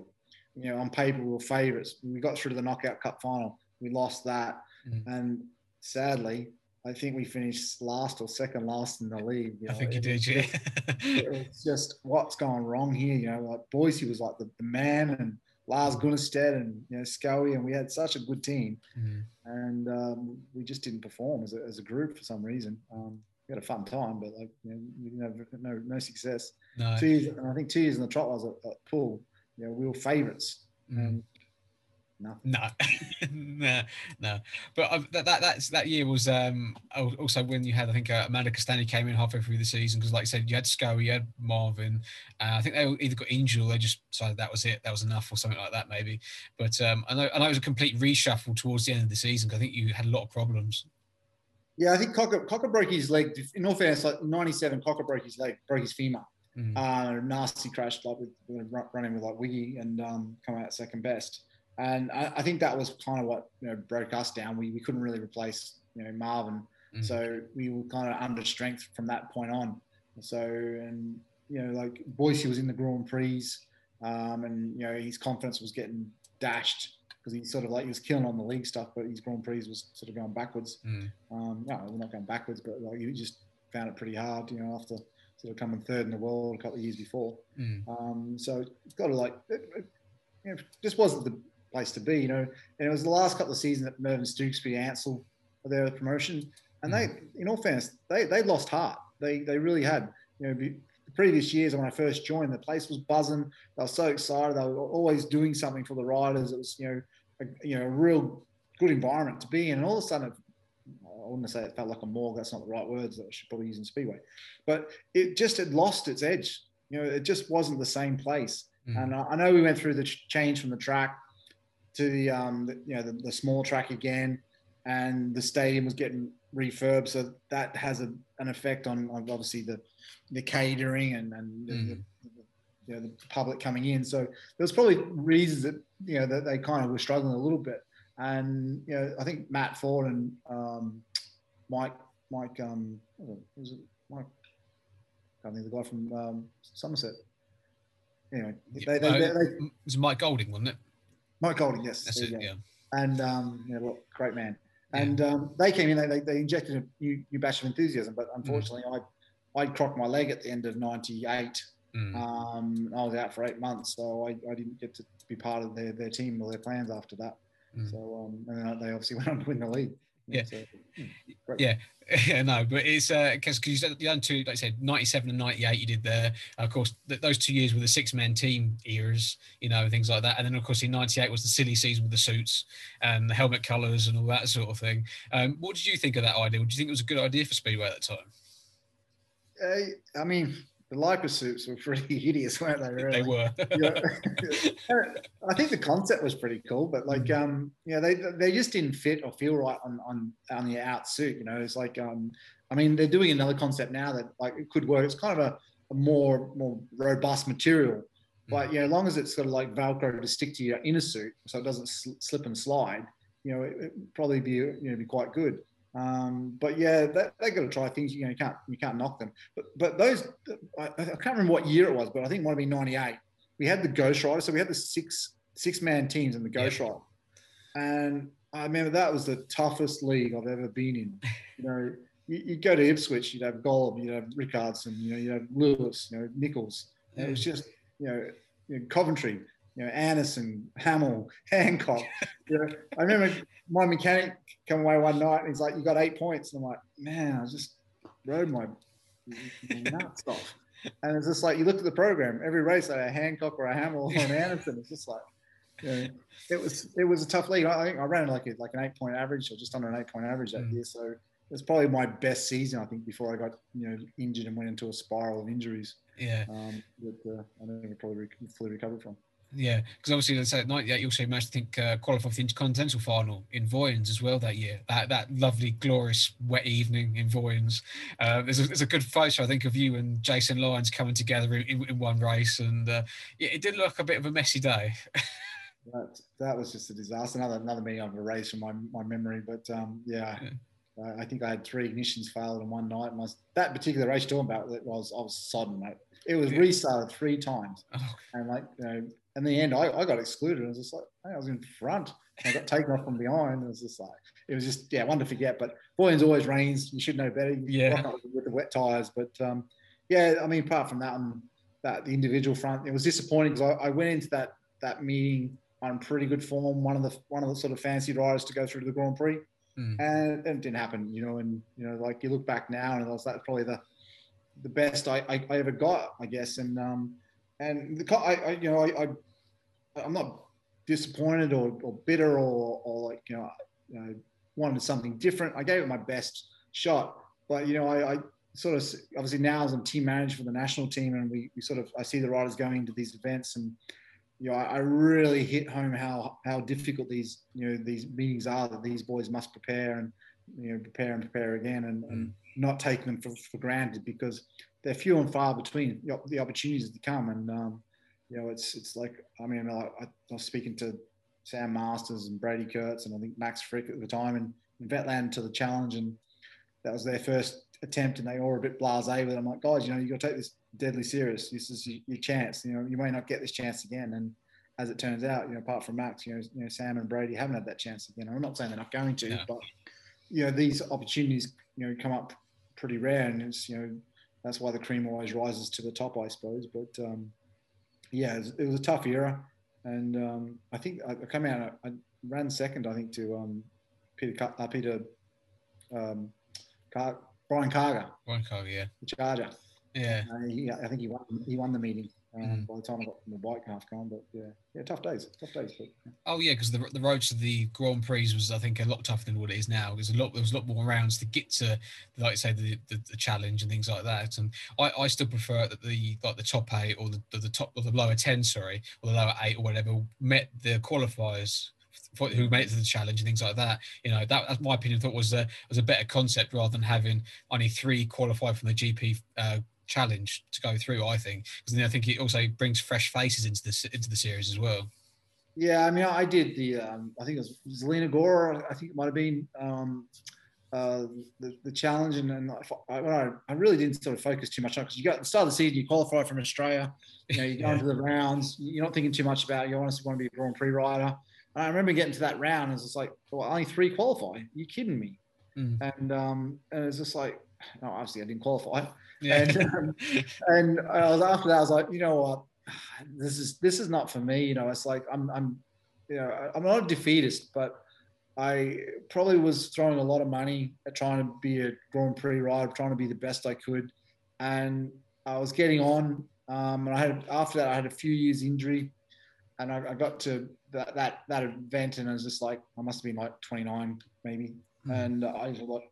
You know, on paper we were favourites. We got through to the knockout cup final. We lost that, mm. and sadly, I think we finished last or second last in the league. You know? I think you did, yeah. it was just what's going wrong here. You know, like Boise was like the, the man, and Lars Gunnestad and you know Scully, and we had such a good team, mm. and um, we just didn't perform as a, as a group for some reason. Um, we had a fun time, but like you know, we didn't have no no success. No. Two years, and I think two years in the trot was at, at Poole. You know, we were favourites, mm. and no, no, no, no. But uh, that, that that's that year was um, also when you had I think uh, Armando Castagna came in halfway through the season because like I said you had Scully, you had Marvin. Uh, I think they either got injured or they just decided that was it, that was enough or something like that maybe. But um, I know I know it was a complete reshuffle towards the end of the season because I think you had a lot of problems. Yeah, I think Cocker, Cocker broke his leg. In all fairness, like '97, Cocker broke his leg, broke his femur. Mm. Uh, nasty crash, like with, running with like Wiggy and um, coming out second best. And I, I, think that was kind of what you know broke us down. We, we couldn't really replace you know Marvin, mm. so we were kind of under strength from that point on. So and you know like Boise was in the Grand Prix, um, and you know his confidence was getting dashed because he sort of like he was killing on the league stuff, but his Grand Prix was sort of going backwards. Mm. Um, no, we're not going backwards, but like he just found it pretty hard, you know, after sort of coming third in the world a couple of years before. Mm. Um, so it's got to like, it, it, you know, just wasn't the place to be, you know. And it was the last couple of seasons that Mervyn Stewkesbury, Ansell for their promotion. And they, mm. in all fairness, they they lost heart. They they really had. You know, the previous years when I first joined, the place was buzzing. They were so excited. They were always doing something for the riders. It was you know a, you know a real good environment to be in. And all of a sudden, I wouldn't say it felt like a morgue. That's not the right words that I should probably use in Speedway. But it just had lost its edge. You know, it just wasn't the same place. Mm. And I, I know we went through the change from the track to the um, the, you know the, the, small track again, and the stadium was getting refurbed, so that has a, an effect on, on obviously the the catering and and mm. the, the, you know, the public coming in. So there's probably reasons that you know that they kind of were struggling a little bit, and you know I think Matt Ford and um, Mike Mike um, was it Mike? I think the guy from um, Somerset. Anyway, they, they, they, they, it was Mike Golding, wasn't it? Mike Golding, yes. That's it, yeah. And um, know, great man. And yeah. um, they came in, they, they injected a new, new batch of enthusiasm, but unfortunately, mm. I I crocked my leg at the end of '98. Mm. Um, I was out for eight months, so I, I didn't get to be part of their, their team or their plans after that. Mm. So um, and then they obviously went on to win the league. Yeah. Hmm, yeah. Yeah, no, but it's uh, because uh, you said the other two, like I said, ninety-seven and ninety-eight, you did there. of course, th- those two years were the six-man team eras, you know, things like that. And then, of course, in ninety-eight was the silly season with the suits and the helmet colours and all that sort of thing. Um, what did you think of that idea? Did you think it was a good idea for Speedway at the time? Uh, I mean, the Lycra suits were pretty hideous, weren't they? Really? They were. I think the concept was pretty cool, but like, mm. um, yeah, they they just didn't fit or feel right on on on the out suit. You know, it's like, um, I mean, they're doing another concept now that like it could work. It's kind of a, a more more robust material, mm. but yeah, as long as it's sort of like Velcro to stick to your inner suit, so it doesn't sl- slip and slide. You know, it, would probably be you know be quite good. Um, but yeah, they, they got to try things. You know, you can't you can't knock them. But but those I, I, can't remember what year it was, but I think it might have been '98. We had the Ghost Rider, so we had the six six man teams in the Ghost Rider, and I remember that was the toughest league I've ever been in. You know, you, would go to Ipswich, you'd have Gollob, you'd have Rickardsson, you know, you'd have Louis, you know, Nicholls. And it was just you know, you know Coventry. You know, Anderson, Hamill, Hancock. you know, I remember my mechanic come away one night and he's like, "You got eight points," and I'm like, "Man, I just rode my, nuts off." And it's just like you look at the program, every race I had a Hancock or a Hamill or an Anderson. It's just like, you know, it was it was a tough league. I think I ran like a, like an eight point average or just under an eight point average that mm. year. So it was probably my best season, I think, before I got you know injured and went into a spiral of injuries. Yeah, um, that uh, I don't think probably fully recovered from. Yeah, because obviously, let's say at night, yeah, you also managed to think uh, qualify for the Intercontinental final in Vojens as well that year. That that lovely, glorious, wet evening in Vojens. Uh, there's, a, there's a good photo, I think, of you and Jason Lyons coming together in, in, in one race, and uh, yeah, it did look a bit of a messy day. that that was just a disaster. Another another meeting I've erased from my, my memory, but um, yeah. yeah. I think I had three ignitions failed in one night. Was, that particular race talking about it was I was sodden, mate. It was restarted three times, oh. and like you know, in the end, I, I got excluded. I was just like, hey, I was in front. I got taken off from behind. It was just like, it was just, yeah, one to forget. But Vojens always rains. You should know better. Yeah. With the wet tires. But um, yeah, I mean, apart from that, um, that the individual front, it was disappointing because I, I, went into that that meeting on pretty good form. One of the one of the sort of fancy riders to go through to the Grand Prix, mm. and, and, it didn't happen. You know, and you know, like you look back now, and it was that probably the the best I, I, I ever got, I guess. And um, and the, I, I you know I, I am not disappointed or, or bitter or, or like you know, you know wanted something different. I gave it my best shot, but you know I, I sort of obviously now as I'm team manager for the national team and we, we sort of I see the riders going to these events and you know I, I, really hit home how how difficult these you know these meetings are that these boys must prepare and you know prepare and prepare again and, and mm. not take them for, for granted because they're few and far between the opportunities to come and um, you know, it's it's like I mean, I, I was speaking to Sam Masters and Brady Kurtz and I think Max Fricke at the time and, and Vetland to the challenge, and that was their first attempt, and they all were a bit blasé with it. I'm like, guys, you know, you got to take this deadly serious. This is your chance. You know, you may not get this chance again, and as it turns out, you know, apart from Max, you know, you know, Sam and Brady haven't had that chance again. I'm not saying they're not going to, no. but you know, these opportunities, you know, come up pretty rare, and it's you know, that's why the cream always rises to the top, I suppose. But um, yeah, it was, it was, a tough era, and um, I think I, I came out. I, ran second, I think, to um, Peter uh, Peter um, Car- Brian Karger. Brian Karger, yeah. The Charger. Yeah. Uh, he, I think he won. He won the meeting um, mm. by the time I got the bike half gone. But yeah, yeah, tough days, tough days. But, yeah. Oh yeah, because the the road to the Grand Prix was I think a lot tougher than what it is now. There's a lot there was a lot more rounds to get to, like you say the, the, the challenge and things like that. And I, I still prefer that the like the top eight or the, the top or the lower ten, sorry, or the lower eight or whatever met the qualifiers who made it to the challenge and things like that. You know, that, that's my opinion. Thought was a was a better concept rather than having only three qualified from the GP uh, challenge to go through. I think because then I think it also brings fresh faces into the into the series as well. Yeah, I mean, I did the. Um, I think it was Zielona Góra. I think it might have been um, uh, the, the challenge, and, and I, I, I, really didn't sort of focus too much on because you got the start of the season, you qualify from Australia, you know, you go yeah. into the rounds, you're not thinking too much about. You honestly want to be a Grand Prix rider. And I remember getting to that round, and it's like, well, only three qualify. Are you kidding me? Mm. And um, and it's just like, no, obviously I didn't qualify. Yeah. And, um, and I was after that, I was like, you know what, this is this is not for me. You know, it's like I'm I'm you know I'm not a defeatist, but I probably was throwing a lot of money at trying to be a Grand Prix rider, trying to be the best I could, and I was getting on. Um, and I had after that, I had a few years injury, and I, I got to that, that that event, and I was just like, I must have been like 29 maybe, mm-hmm. and I was like,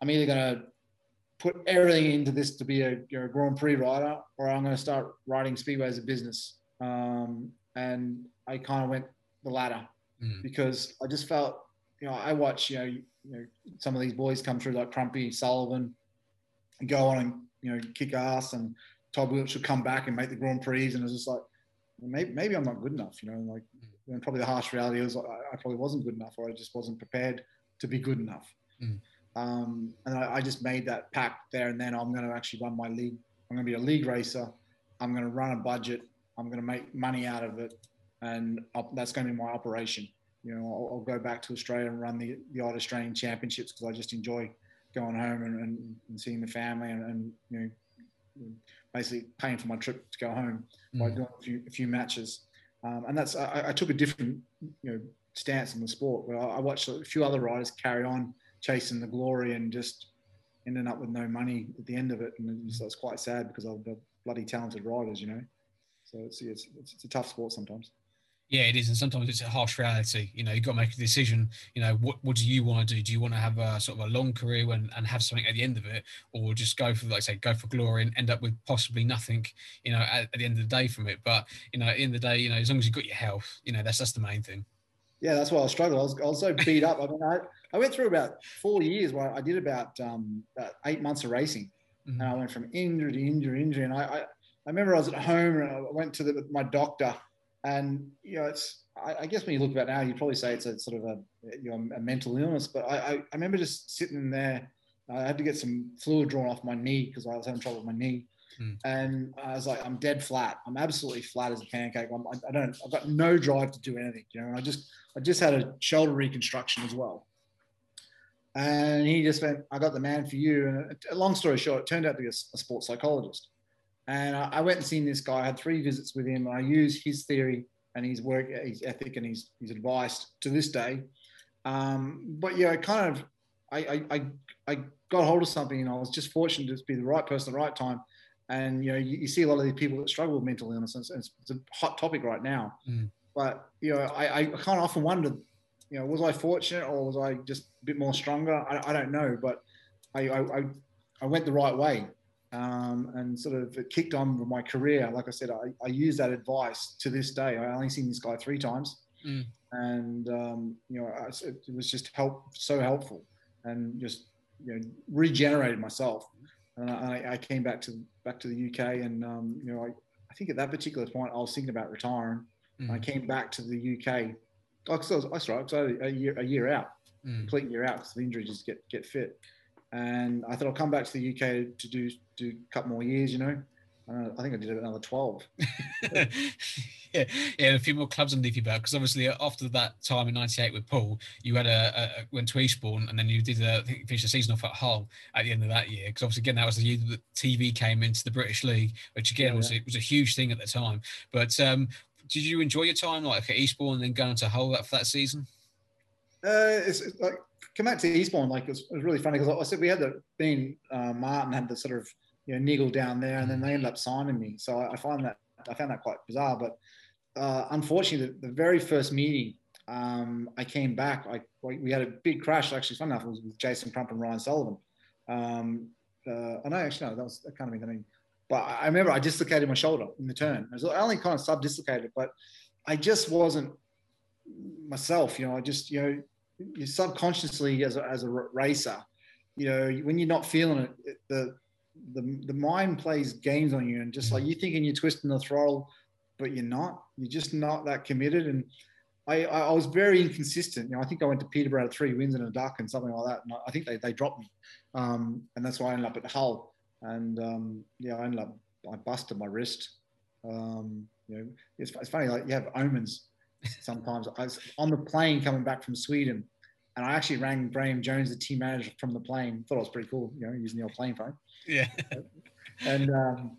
I'm either gonna put everything into this to be a, you know, Grand Prix rider, or I'm going to start riding speedway as a business. Um, and I kind of went the latter mm. because I just felt, you know, I watch, you know, you know, some of these boys come through like Crumpy, Sullivan, and go on and you know kick ass, and Todd Wiltshire should come back and make the Grand Prix, and it was just like, maybe, maybe I'm not good enough, you know, and like, mm. and probably the harsh reality was I, I, probably wasn't good enough, or I just wasn't prepared to be good enough. Mm. Um, and I, I, just made that pact there and then. I'm going to actually run my league. I'm going to be a league racer. I'm going to run a budget. I'm going to make money out of it, and I'll, that's going to be my operation. You know, I'll, I'll, go back to Australia and run the the odd Australian championships because I just enjoy going home and, and, and seeing the family and, and, you know basically paying for my trip to go home mm. by doing a few, a few matches. um, and that's I, I, took a different you know stance in the sport. Where I, I watched a few other riders carry on chasing the glory and just ending up with no money at the end of it, and so it's quite sad because of the bloody talented riders, you know. So it's, it's, it's a tough sport sometimes. Yeah, it is, and sometimes it's a harsh reality. You know, you've got to make a decision. You know, what what do you want to do? Do you want to have a sort of a long career and, and have something at the end of it, or just go for like I say, go for glory and end up with possibly nothing? You know, at, at the end of the day from it. But you know, in the day, you know, as long as you've got your health, you know, that's that's the main thing. Yeah, that's why I struggled. I was, I was so beat up. I mean, I, I went through about four years where I did about, um, about eight months of racing, mm-hmm. and I went from injury to injury, injury, and I, I I remember I was at home and I went to the, my doctor, and you know, it's I, I, guess when you look about now, you'd probably say it's a sort of a you know a mental illness. But I, I, remember just sitting there. I had to get some fluid drawn off my knee because I was having trouble with my knee. Mm. And I was like, I'm dead flat. I'm absolutely flat as a pancake. I'm, I, I don't. I've got no drive to do anything. You know. I just, I just had a shoulder reconstruction as well. And he just went, I got the man for you. And a long story short, it turned out to be a, a sports psychologist. And I, I went and seen this guy. I had three visits with him. I used his theory and his work, his ethic, and his his advice to this day. Um, but yeah, I kind of I, I I got hold of something, and I was just fortunate to be the right person at the right time. And you know, you, you see a lot of these people that struggle with mental illness, and it's, it's a hot topic right now. Mm. But you know, I, I kind of often wondered, you know, was I fortunate or was I just a bit more stronger? I, I don't know, but I, I I went the right way um, and sort of it kicked on with my career. Like I said, I, I use that advice to this day. I only seen this guy three times, mm. and um, you know, I, it was just help so helpful, and just you know regenerated myself. And I, I came back to back to the UK, and um, you know, I, I think at that particular point I was thinking about retiring. Mm. I came back to the UK. I was, I was, I was a year a year out, mm. complete year out because the injury just get get fit and I thought I'll come back to the UK to do do a couple more years. You know, uh, I think I did another twelve. yeah, yeah, a few more clubs underneath your belt because obviously after that time in '98 with Poole, you had a, a, went to Eastbourne and then you did a, I think finished the season off at Hull at the end of that year because obviously again that was the year that TV came into the British League, which again yeah, was it was a huge thing at the time. But um, did you enjoy your time like at Eastbourne and then going to Hull for that season? Uh, it's, it's like come back to Eastbourne, like it was, it was really funny because I said we had the being uh, Martin had the sort of you know niggle down there, and then they ended up signing me. So I, I find that I found that quite bizarre. But uh, unfortunately, the, the, very first meeting, um, I came back. I we had a big crash. Actually, fun enough, it was with Jason Crump and Ryan Sullivan. Um, uh, I know actually no, that was that kind of mean. I mean, but I remember I dislocated my shoulder in the turn. I, was, I only kind of sub dislocated, but I just wasn't myself. You know, I just you know you subconsciously as a, as a racer, you know, when you're not feeling it, it, the the the mind plays games on you, and just like mm-hmm. you thinking you're twisting the throttle, but you're not. You're just not that committed. And I I was very inconsistent. You know, I think I went to Peterborough three wins and a duck and something like that. And I think they they dropped me, um, and that's why I ended up at Hull. And um, yeah, I ended up I busted my wrist. Um, you know, it's, it's funny like you have omens sometimes. I was on the plane coming back from Sweden, and I actually rang Graham Jones, the team manager from the plane. Thought it was pretty cool, you know, using the old plane phone. Yeah. and um,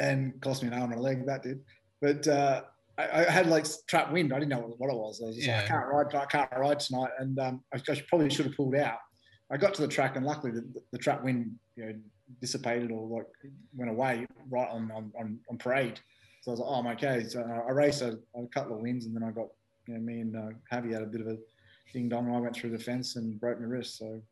and cost me an arm and a leg. That did, but. Uh, I, I, had like trap wind. I didn't know what it was. I was yeah. like, I can't ride. I can't ride tonight, and um, I, I, probably should have pulled out. I got to the track, and luckily the, the, the trap wind, you know, dissipated or like went away right on on, on, on parade. So I was like, oh, I'm okay. So I raced a, a couple of wins, and then I got, you know, me and uh, Javi had a bit of a ding dong. I went through the fence and broke my wrist. So,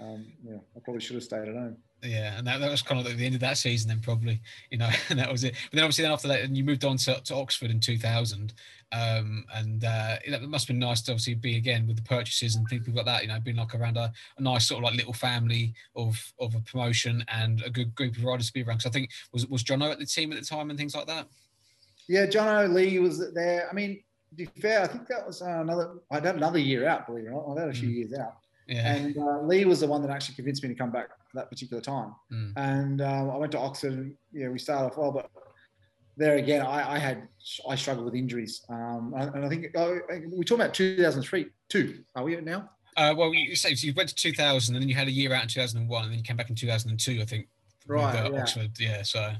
um, yeah, I probably should have stayed at home. Yeah, and that, that was kind of the end of that season, then probably, you know, and that was it. But then obviously, then after that, and you moved on to, to Oxford in 2000, um, and uh, it must have been nice to obviously be again with the purchases and things like that. You know, being like around a, a, nice sort of like little family of of a promotion and a good group of riders to be around. So I think was was Jono at the team at the time and things like that. Yeah, John O'Lee was there. I mean, to be fair, I think that was uh, another. I had another year out, believe it or not. I had a few mm. years out. Yeah. And uh, Lee was the one that actually convinced me to come back that particular time. Mm. And um, I went to Oxford. And, yeah, we started off well, but there again, I, I had I struggled with injuries. Um, and I think oh, we talking about 2003, two. Are we now? Uh, well, you say so you went to 2000, and then you had a year out in 2001, and then you came back in 2002, I think. Right. Yeah. Oxford, yeah. So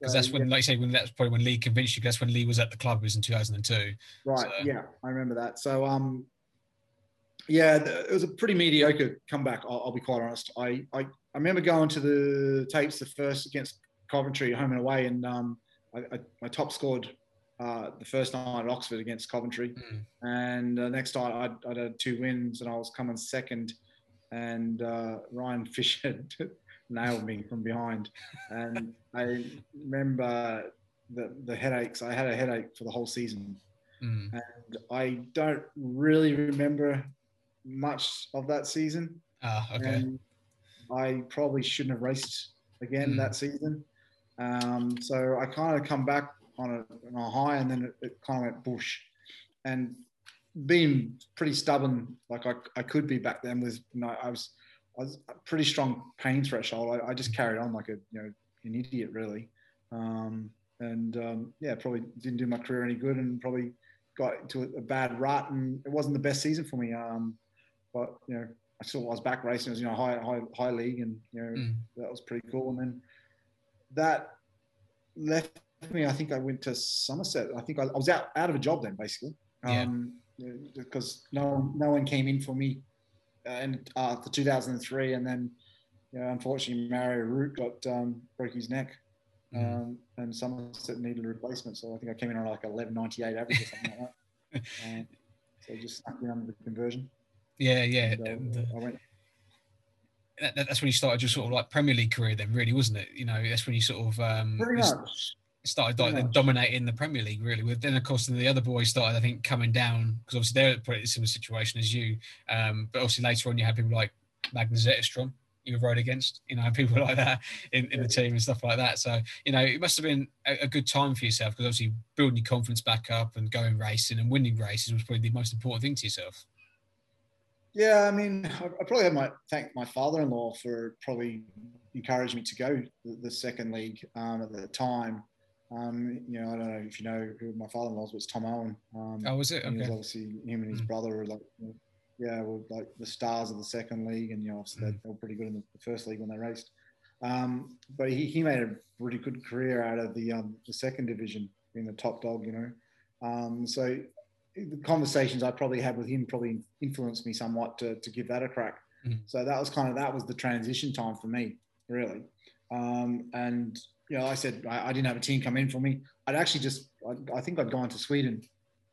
because that's when, yeah. like you say, when that's probably when Lee convinced you. That's when Lee was at the club. It was in 2002. Right. So. Yeah, I remember that. So, um, yeah, it was a pretty mediocre comeback. I'll, I'll be quite honest. I, I, I remember going to the tapes the first against Coventry, home and away, and um, I, I, I top scored uh, the first night at Oxford against Coventry, mm. and uh, next night I'd, I'd, had two wins, and I was coming second, and uh, Ryan Fisher nailed me from behind, and I remember the the headaches. I had a headache for the whole season, mm. and I don't really remember much of that season. Ah, okay. And I probably shouldn't have raced again mm. that season. Um, so I kind of come back on a, on a high, and then it, it, kind of went bush. And being pretty stubborn, like I, I could be back then, was you know, I was I was a pretty strong pain threshold. I, I just carried on like a you know an idiot really, um, and um, yeah, probably didn't do my career any good, and probably got into a, a bad rut, and it wasn't the best season for me. Um, but you know, I still was back racing. It was you know high high high league, and you know mm. that was pretty cool. And then that left me. I think I went to Somerset. I think I, I was out out of a job then, basically. Um, yeah. Because no no one came in for me, and uh, the 2003, and then you know, unfortunately Mario Root got um, broke his neck. Mm. Um, and Somerset needed a replacement, so I think I came in on like 11.98 average or something like that. Um, so just stuck me under the conversion. Yeah, yeah. And, uh, that, that's when you started your sort of like Premier League career, then, really, wasn't it? You know, that's when you sort of um, started like, dominating the Premier League, really. With then, of course, then the other boys started, I think, coming down because obviously they're in a pretty similar situation as you. Um, but obviously later on, you had people like Magnus Zetterstrom you rode against, you know, people like that in, in the team and stuff like that. So, you know, it must have been a, a good time for yourself because obviously building your confidence back up and going racing and winning races was probably the most important thing to yourself. Yeah, I mean, I, probably have my thank my father-in-law for probably encouraging me to go the, the second league um, at the time. Um, you know, I don't know if you know who my father-in-law was, was Tom Owen. Um, oh, was it? Okay. Was obviously him and his mm. brother were like, yeah, were like the stars of the second league, and you know, obviously mm. they were pretty good in the first league when they raced. Um, but he, he made a pretty good career out of the um, the second division, being the top dog, you know. Um, so the conversations I probably had with him probably influenced me somewhat to, to give that a crack. Mm-hmm. So that was kind of that was the transition time for me, really. Um, and you know, I said I, I, didn't have a team come in for me. I'd actually just I, I think I'd gone to Sweden,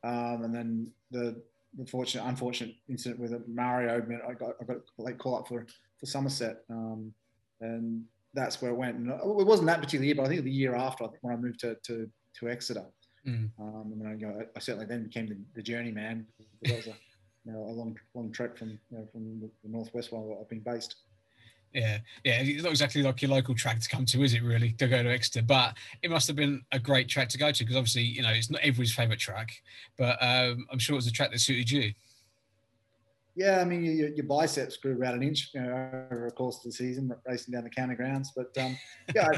um, and then the the fortunate unfortunate incident with a Mario meant I got I got a late call up for for Somerset, um, and that's where it went. And it wasn't that particular year, but I think the year after, I think when I moved to to, to Exeter. Mm. Um, and then I, know, I certainly then became the, the journeyman. That was a, you know, a long, long trek from you know, from the northwest where I've been based. Yeah, yeah, it's not exactly like your local track to come to, is it? Really, to go to Exeter, but it must have been a great track to go to because obviously, you know, it's not everybody's favourite track, but um, I'm sure it was a track that suited you. Yeah, I mean, your, your biceps grew about an inch you know, over the course of the season, racing down the county grounds. But um, yeah,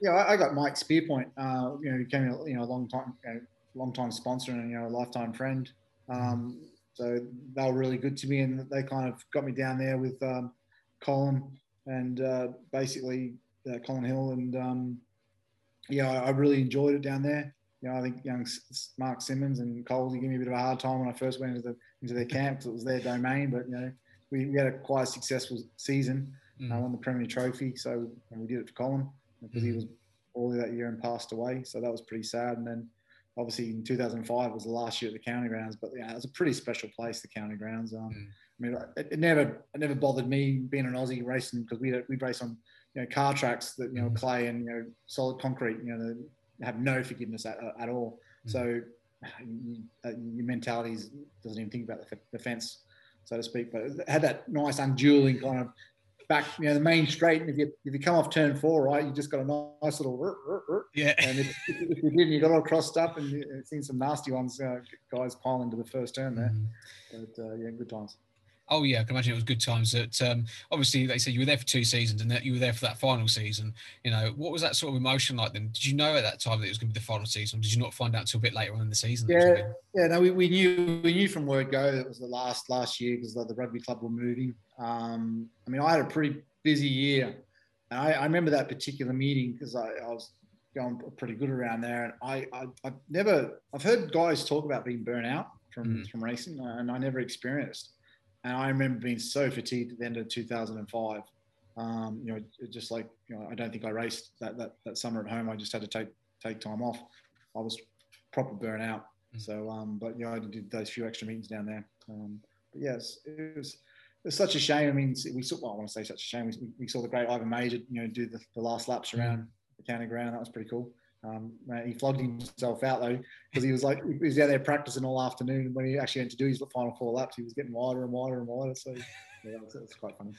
yeah, I, I got Mike Spearpoint. Uh, you know, he became a, you know a long time, you know, long time sponsor and you know a lifetime friend. Um, so they were really good to me, and they kind of got me down there with um, Colin and uh, basically uh, Colin Hill, and um, yeah, I, I, really enjoyed it down there. You know, I think young Mark Simmonds and Coles gave me a bit of a hard time when I first went into the into their camp because it was their domain, but you know, we, we had a quite successful season. Mm. I won the Premier Trophy, so we did it for Colin because he was poorly that year and passed away. So that was pretty sad. And then obviously in 2005 was the last year at the county grounds, but yeah, it was a pretty special place, the county grounds. Um, mm. I mean, it, it, never, it never bothered me being an Aussie racing because we we race on you know car tracks that you know mm. clay and you know solid concrete, you know, have no forgiveness at, at all. Mm. So you, uh, your mentality doesn't even think about the, the fence, so to speak. But it had that nice unduling kind of back, you know, the main straight. And if you if you come off turn four, right, you just got a nice little rrr, rrr, rrr. yeah. And if, if, you didn't, you got all crossed up, and seen some nasty ones, uh, guys piling to the first turn there. Mm. But uh, yeah, good times. Oh yeah, I can imagine it was good times. That um, obviously they said you were there for two seasons and that you were there for that final season. You know, what was that sort of emotion like then? Did you know at that time that it was going to be the final season? Or did you not find out until a bit later on in the season? Yeah, yeah. No, we, we knew we knew from word go that it was the last last year because the, the rugby club were moving. Um, I mean, I had a pretty busy year. And I, I remember that particular meeting because I, I, was going pretty good around there. And I, I I've never I've heard guys talk about being burnt out from mm. from racing, and I never experienced. And I remember being so fatigued at the end of 2005. Um, you know, just like you know, I don't think I raced that, that that summer at home. I just had to take take time off. I was proper burnt out. Mm. So, um, but you know, I did those few extra meetings down there. Um, but yes, it was it's such a shame. I mean, we saw. Well, I want to say such a shame. We, we saw the great Ivan Mauger, you know, do the, the last laps around the county ground. That was pretty cool. Um, he flogged himself out though because he was like he was out there practicing all afternoon. When he actually went to do his final four laps, he was getting wider and wider and wider. So yeah, it's quite funny.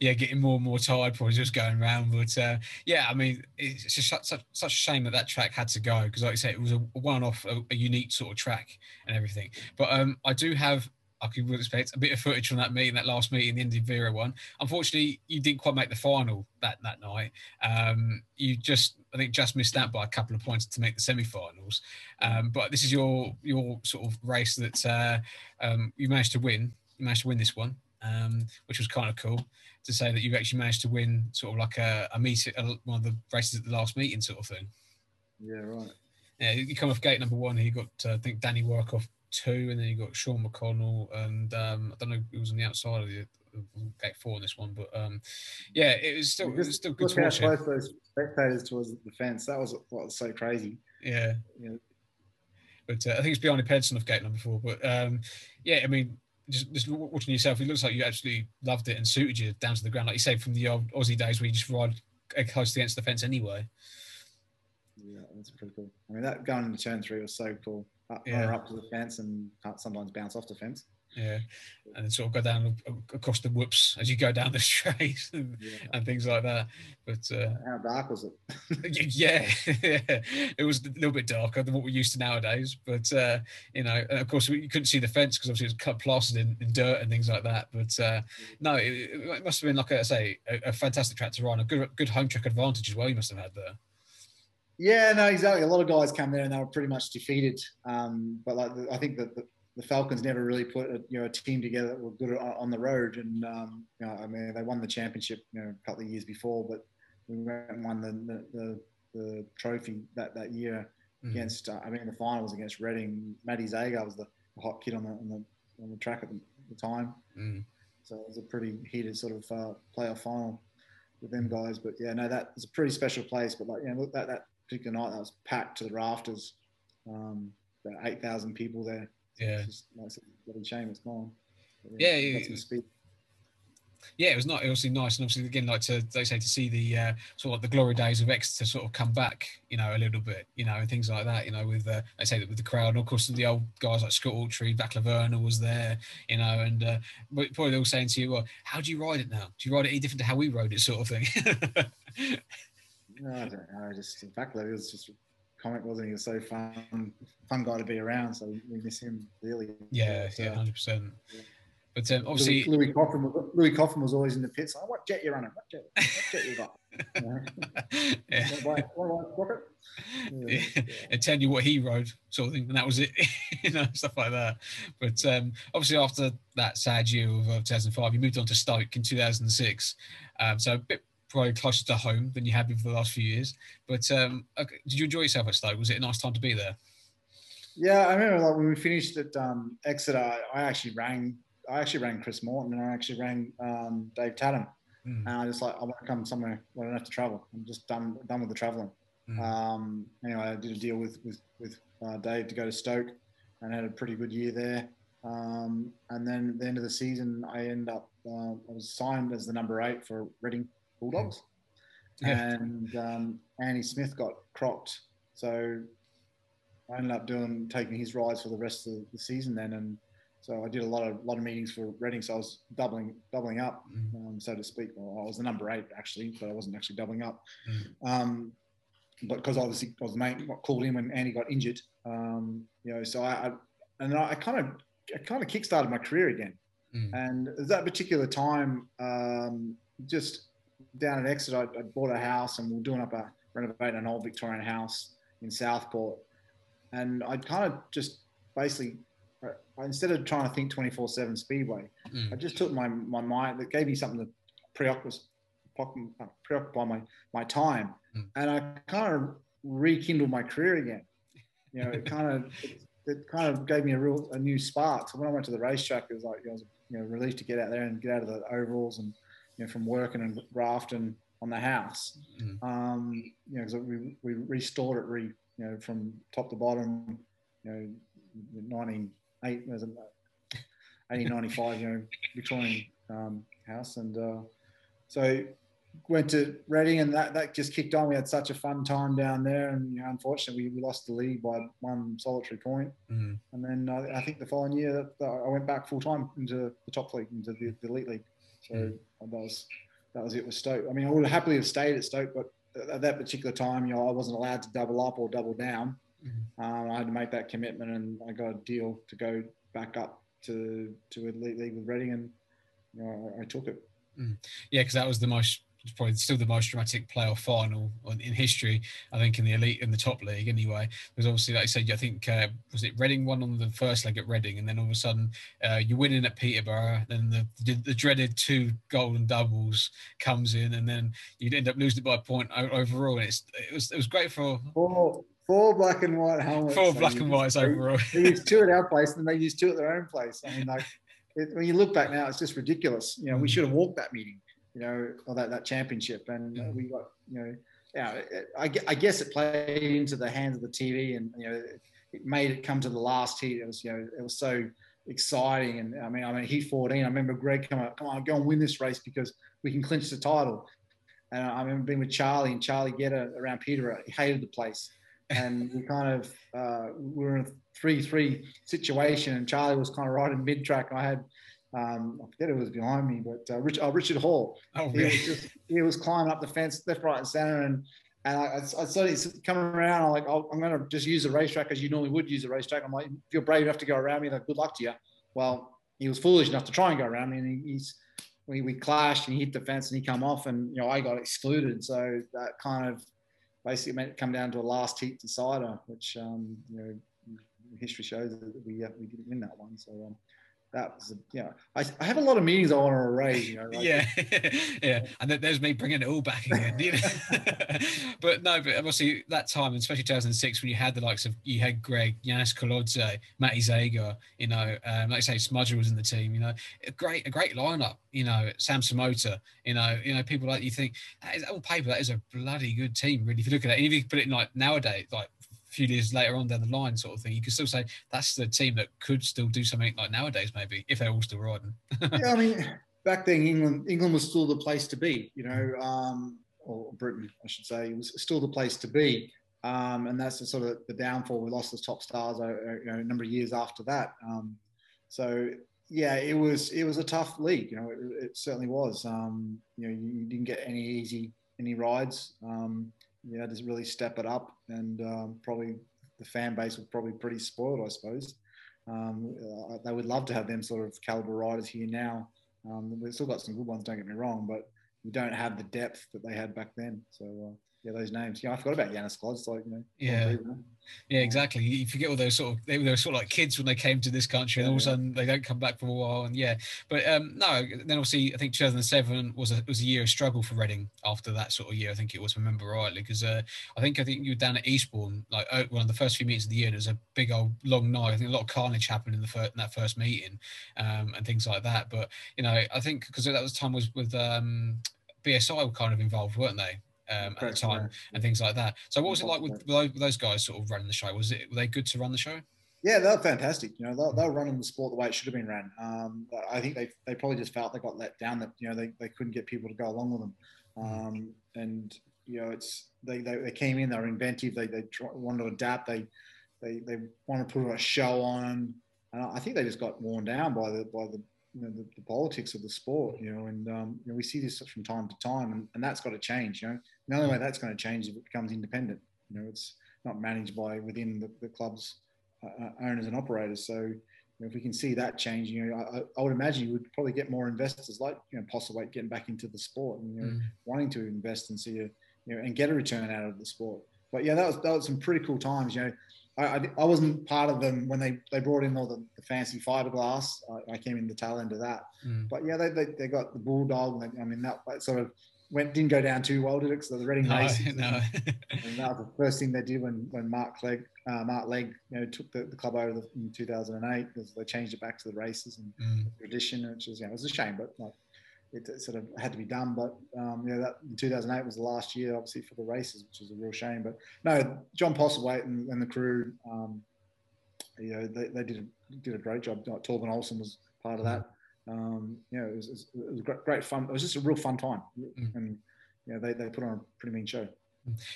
Yeah, getting more and more tired, probably just going around. But uh, yeah, I mean, it's just such, such, such a shame that that track had to go because, like I said, it was a one-off, a, a, unique sort of track and everything. But um, I do have I could expect a bit of footage from that meeting, that last meeting, the Indy Vera one. Unfortunately, you didn't quite make the final that that night. Um, you just, I think, just missed out by a couple of points to make the semi-finals. Um, but this is your your sort of race that uh, um, you managed to win. You managed to win this one, um, which was kind of cool to say that you actually managed to win sort of like a, a meeting, one of the races at the last meeting, sort of thing. Yeah, right. Yeah, you come off gate number one. He got, uh, I think, Danny Workoff two, and then you got Sean McConnell, and um, I don't know who was on the outside of the gate four in this one, but um, yeah, it was still, it was still good to watch. Both those spectators towards the fence. That was what was so crazy. Yeah. yeah. But uh, I think it's behind Pedersen of gate number four. But um, yeah, I mean, just, just watching yourself, it looks like you actually loved it and suited you down to the ground, like you say, from the old Aussie days where you just ride close against the fence anyway. Yeah, that's pretty cool. I mean, that going into turn three was so cool up, yeah. up to the fence and sometimes bounce off the fence. Yeah, and then sort of go down across the whoops as you go down the straight and, yeah. and things like that. But uh, how dark was it? yeah, yeah, it was a little bit darker than what we're used to nowadays. But uh, you know, of course, we, you couldn't see the fence because obviously it was cut plastered in, in, dirt and things like that. But uh, no, it, it, must have been like I say, a, a fantastic track to run, a good good home track advantage as well. You must have had there. Yeah, no, exactly. A lot of guys come there and they were pretty much defeated. Um, but like I think that the, the, Falcons never really put a, you know a team together that were good on the road. And um, you know, I mean, they won the championship you know a couple of years before, but we went and won the the, the trophy that that year mm. against. Uh, I mean, the final was against Reading. Matty Zagar was the, hot kid on the on the, on the track at the, the time. Mm. So it was a pretty heated sort of uh, playoff final with them guys. But yeah, no, that was a pretty special place. But like, you know, look, that that particular night that was packed to the rafters. Um, about eight thousand people there. Yeah, it's just, a shame it's gone. Yeah, yeah, yeah. Yeah, it was not obviously nice, and obviously again, like to they say to see the uh, sort of the glory days of Exeter sort of come back, you know, a little bit, you know, and things like that, you know, with uh, they say that with the crowd, and of course the old guys like Scott Autrey, Back Laverna was there, you know, and uh, probably were saying to you, well, how do you ride it now? Do you ride it any different to how we rode it, sort of thing? No, I don't know. I just in fact, it was just comic, wasn't he? He was so fun, fun guy to be around. So we miss him really. Yeah, yeah, hundred percent. But um, obviously, Louis, Louis Coffin, was, Louis Coffin was always in the pits. Like, what jet you're running? What jet? What jet you got? yeah. yeah. yeah. And tell you what he rode, sort of thing, and that was it, you know, stuff like that. But um, obviously, after that sad year of uh, 2005, you moved on to Stoke in 2006. Um, so a bit probably closer to home than you have been for the last few years. But um, okay, did you enjoy yourself at Stoke? Was it a nice time to be there? Yeah, I remember like when we finished at um, Exeter, I actually rang. I actually rang Chris Morton and I actually rang um, Dave Tatum, mm. and I just like I want to come somewhere where I don't have to travel. I'm just done done with the traveling. Mm. Um, anyway, I did a deal with with with uh, Dave to go to Stoke, and had a pretty good year there. Um, and then at the end of the season, I end up uh, I was signed as the number eight for Reading Bulldogs. Yeah. And um, Andy Smith got crocked. So I ended up doing taking his rides for the rest of the season then. And so I did a lot of lot of meetings for Reading. So I was doubling doubling up, mm. um, so to speak. Well, I was the number eight actually, but I wasn't actually doubling up. Mm. Um, but because obviously I was the main called in when Andy got injured. Um, you know, so I, I and I kind of I kind of kickstarted my career again. Mm. And at that particular time, um, just down at Exeter, I, I, bought a house and we are doing up a renovating an old Victorian house in Southport. And I kind of just basically, instead of trying to think 24 7 Speedway, mm. I just took my, my mind, that gave me something to preoccupy, preoccupy my, my time. Mm. And I kind of rekindled my career again. You know, it kind of it, it, kind of gave me a real a new spark. So when I went to the racetrack, it was like I was you know relieved to get out there and get out of the overalls and you know from working and grafting on the house. Mm. Um, you know, because we we restored it re you know from top to bottom. You know, 1980, 95, you know, Victorian um, house, and uh, so went to Reading, and that, that just kicked on. We had such a fun time down there, and you know, unfortunately, we, we lost the league by one solitary point. Mm. And then uh, I think the following year, I went back full time into the top league, into the, the elite league. So mm. That was that was it with Stoke. I mean, I would happily have stayed at Stoke, but at that particular time, you know, I wasn't allowed to double up or double down. Mm. Um, I had to make that commitment, and I got a deal to go back up to to elite league with Reading, and you know, I, I took it. Mm. Yeah, because that was the most it's probably still the most dramatic playoff final in history. I think in the elite in the top league anyway. Because obviously, like I said, I think uh, was it Reading won on the first leg at Reading, and then all of a sudden uh, you're winning at Peterborough. Then the, the, the dreaded two golden doubles comes in, and then you'd end up losing it by a point overall. And it's it was it was great for. Four, four black and white helmets. Four black and whites overall. They used two at our place, and they used two at their own place. I mean, like it, when you look back now, it's just ridiculous. You know, we mm. should have walked that meeting you know, or that, that championship. And uh, we got, you know, yeah, I, I guess it played into the hands of the TV and, you know, it made it come to the last heat. It was, you know, it was so exciting. And I mean, I mean, heat 14, I remember Greg come up, come on, go and win this race because we can clinch the title. And I remember being with Charlie and Charlie Gjedde around Peterborough. He hated the place. And we kind of, uh, we were in a 3 3 situation and Charlie was kind of right in mid track. I had um, I forget who was behind me, but uh, Rich, oh, Richard Hall. Oh, he, was just, he was climbing up the fence left, right, and center. And, and I, I, saw he's coming around. I'm like, oh, I'm going to just use the racetrack as you normally would use a racetrack. I'm like, if you're brave enough to go around me, then good luck to you. Well, he was foolish enough to try and go around me. And he, he's, we, we clashed and he hit the fence and he come off and, you know, I got excluded. So that kind of basically made it come down to a last heat decider, which, um, you know, history shows that we, uh, we didn't win that one. So, um, that was, you know, I, I have a lot of meetings I want to arrange. You know, like, yeah, yeah, and there's me bringing it all back again. You know? but no, but obviously that time, especially 2006, when you had the likes of you had Greg, Janusz Kołodziej, Matty Zagar, you know, um, like I say, Smudger was in the team. You know, a great, a great lineup. You know, Sam Samota. You know, you know, people like you think that is on paper that is a bloody good team. Really, if you look at it, and if you put it in like nowadays, like few years later on down the line, sort of thing, you could still say that's the team that could still do something like nowadays, maybe if they're all still riding. yeah, I mean, back then England, England was still the place to be, you know, um, or Britain, I should say, it was still the place to be. Um, and that's the sort of the downfall. We lost the top stars, uh, uh, you know, a number of years after that. Um, so yeah, it was it was a tough league. You know, it, it certainly was. Um, you know, you, you, didn't get any easy any rides. Um, yeah, just really step it up, and um, probably the fan base was probably pretty spoiled, I suppose. Um, uh, they would love to have them sort of caliber riders here now. Um, we've still got some good ones, don't get me wrong, but we don't have the depth that they had back then. So uh, yeah, those names. Yeah, I forgot about Yanis Klod. like you know, yeah, yeah, exactly. You forget all those sort of they were sort of like kids when they came to this country, and all of a sudden they don't come back for a while. And yeah, but um, no. Then obviously, I think 2007 was a was a year of struggle for Reading after that sort of year. I think it was, remember rightly, because uh, I think I think you were down at Eastbourne like uh, one of the first few meetings of the year. And it was a big old long night. I think a lot of carnage happened in the first, in that first meeting, um, and things like that. But you know, I think because that was time was with um, BSI were kind of involved, weren't they? Um, at the time and things like that. So what was it like with those guys sort of running the show? Was it were they good to run the show? Yeah, they're fantastic. You know, they're, they're running the sport the way it should have been ran. Um, I think they, they probably just felt they got let down that you know they, they couldn't get people to go along with them. Mm. Um, and you know, it's they, they, they came in, they were inventive, they they try, wanted to adapt, they they they want to put a show on. And I think they just got worn down by the by the you know the, the, politics of the sport you know and um, you know, we see this from time to time and, and that's got to change you know. The only way that's going to change is if it becomes independent you know it's not managed by within the, the club's uh, uh owners and operators. So you know, if we can see that change you know I, I, would imagine you would probably get more investors like you know Postlethwaite getting back into the sport and you know mm. wanting to invest and see a you know and get a return out of the sport. But yeah that was that was some pretty cool times you know I, I, wasn't part of them when they, they brought in all the, the fancy fiberglass. I, I, came in the tail end of that. Mm. But yeah, they, they, they got the bulldog. They, I mean, that, sort of went didn't go down too well, did it? So the Reading no, race, no. and that was the first thing they did when when Mark Legg, uh, Mark Legg, you know, took the, the club over the, in 2008 because they changed it back to the races and Mm. tradition, which was you know, it was a shame, but like it, it sort of had to be done. But um, yeah, that 2008 was the last year, obviously, for the races, which is a real shame. But no, John Postlethwaite and, and the crew, um, you know, they, they did a, did a great job. Like, Torben Olsen was part of that. Um, you know, it was, it was, great, great fun. It was just a real fun time, Mm. and you know, they, they put on a pretty mean show.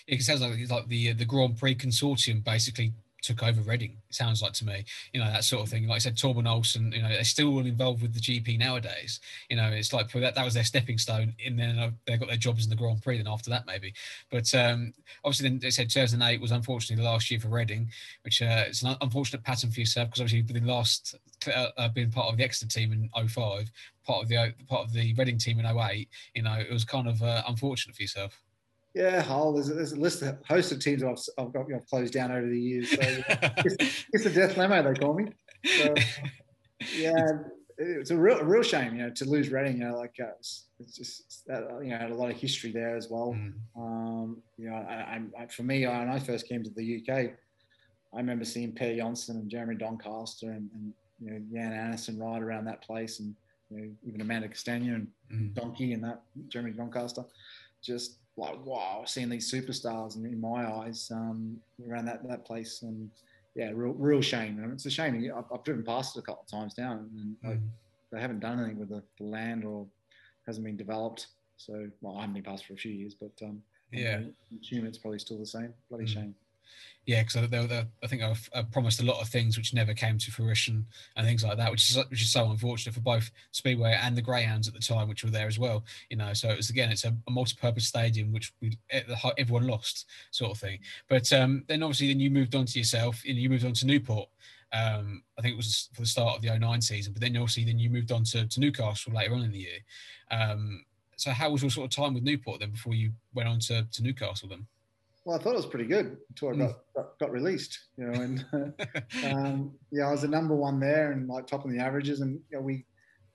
It sounds like it's like the the Grand Prix consortium basically took over Reading. It sounds like to me, you know, that sort of thing. Like I said, Torben Olsen, you know, they're still involved with the GP nowadays. You know, it's like that that was their stepping stone, and then uh, they got their jobs in the Grand Prix. Then after that, maybe. But um, obviously, then they said 2008 was unfortunately the last year for Reading, which uh, it's an unfortunate pattern for yourself because obviously within last uh, uh, being part of the Exeter team in 05, part of the uh, part of the Reading team in 08, you know, it was kind of uh, unfortunate for yourself. Yeah, Hull. There's, there's a list of host of teams I've, I've got I've closed down over the years. So it's, it's a death lemo they call me. So, yeah, it's a real a real shame, you know, to lose Reading. You know, like uh, it's, it's just that you know had a lot of history there as well. Mm. Um, you know, I, I, for me, when I first came to the UK, I remember seeing Per Jonsson and Jeremy Doncaster and, and you know Jan Andersson ride around that place, and you know even Armando Castagna and Mm. Donkey and that Jeremy Doncaster, just like wow, seeing these superstars in, in my eyes um, around that that place, and yeah, real real shame. And it's a shame. I've, I've driven past it a couple of times now, and Mm. they haven't done anything with the, the land or hasn't been developed. So well, I haven't been past for a few years, but um, Yeah. I assume it's probably still the same. Bloody Mm. shame. Yeah, because they, I think I've, I've promised a lot of things which never came to fruition and things like that, which is which is so unfortunate for both Speedway and the Greyhounds at the time, which were there as well. You know, so it was again, it's a, a multi-purpose stadium which we everyone lost, sort of thing. But um, then obviously, then you moved on to yourself, and you moved on to Newport. Um, I think it was for the start of the 09 season, but then obviously then you moved on to, to Newcastle later on in the year. Um, so how was your sort of time with Newport then before you went on to, to Newcastle then? Well, I thought it was pretty good until I Mm. got, got, got released, you know, and um, yeah, I was the number one there and like top of the averages. And you know, we,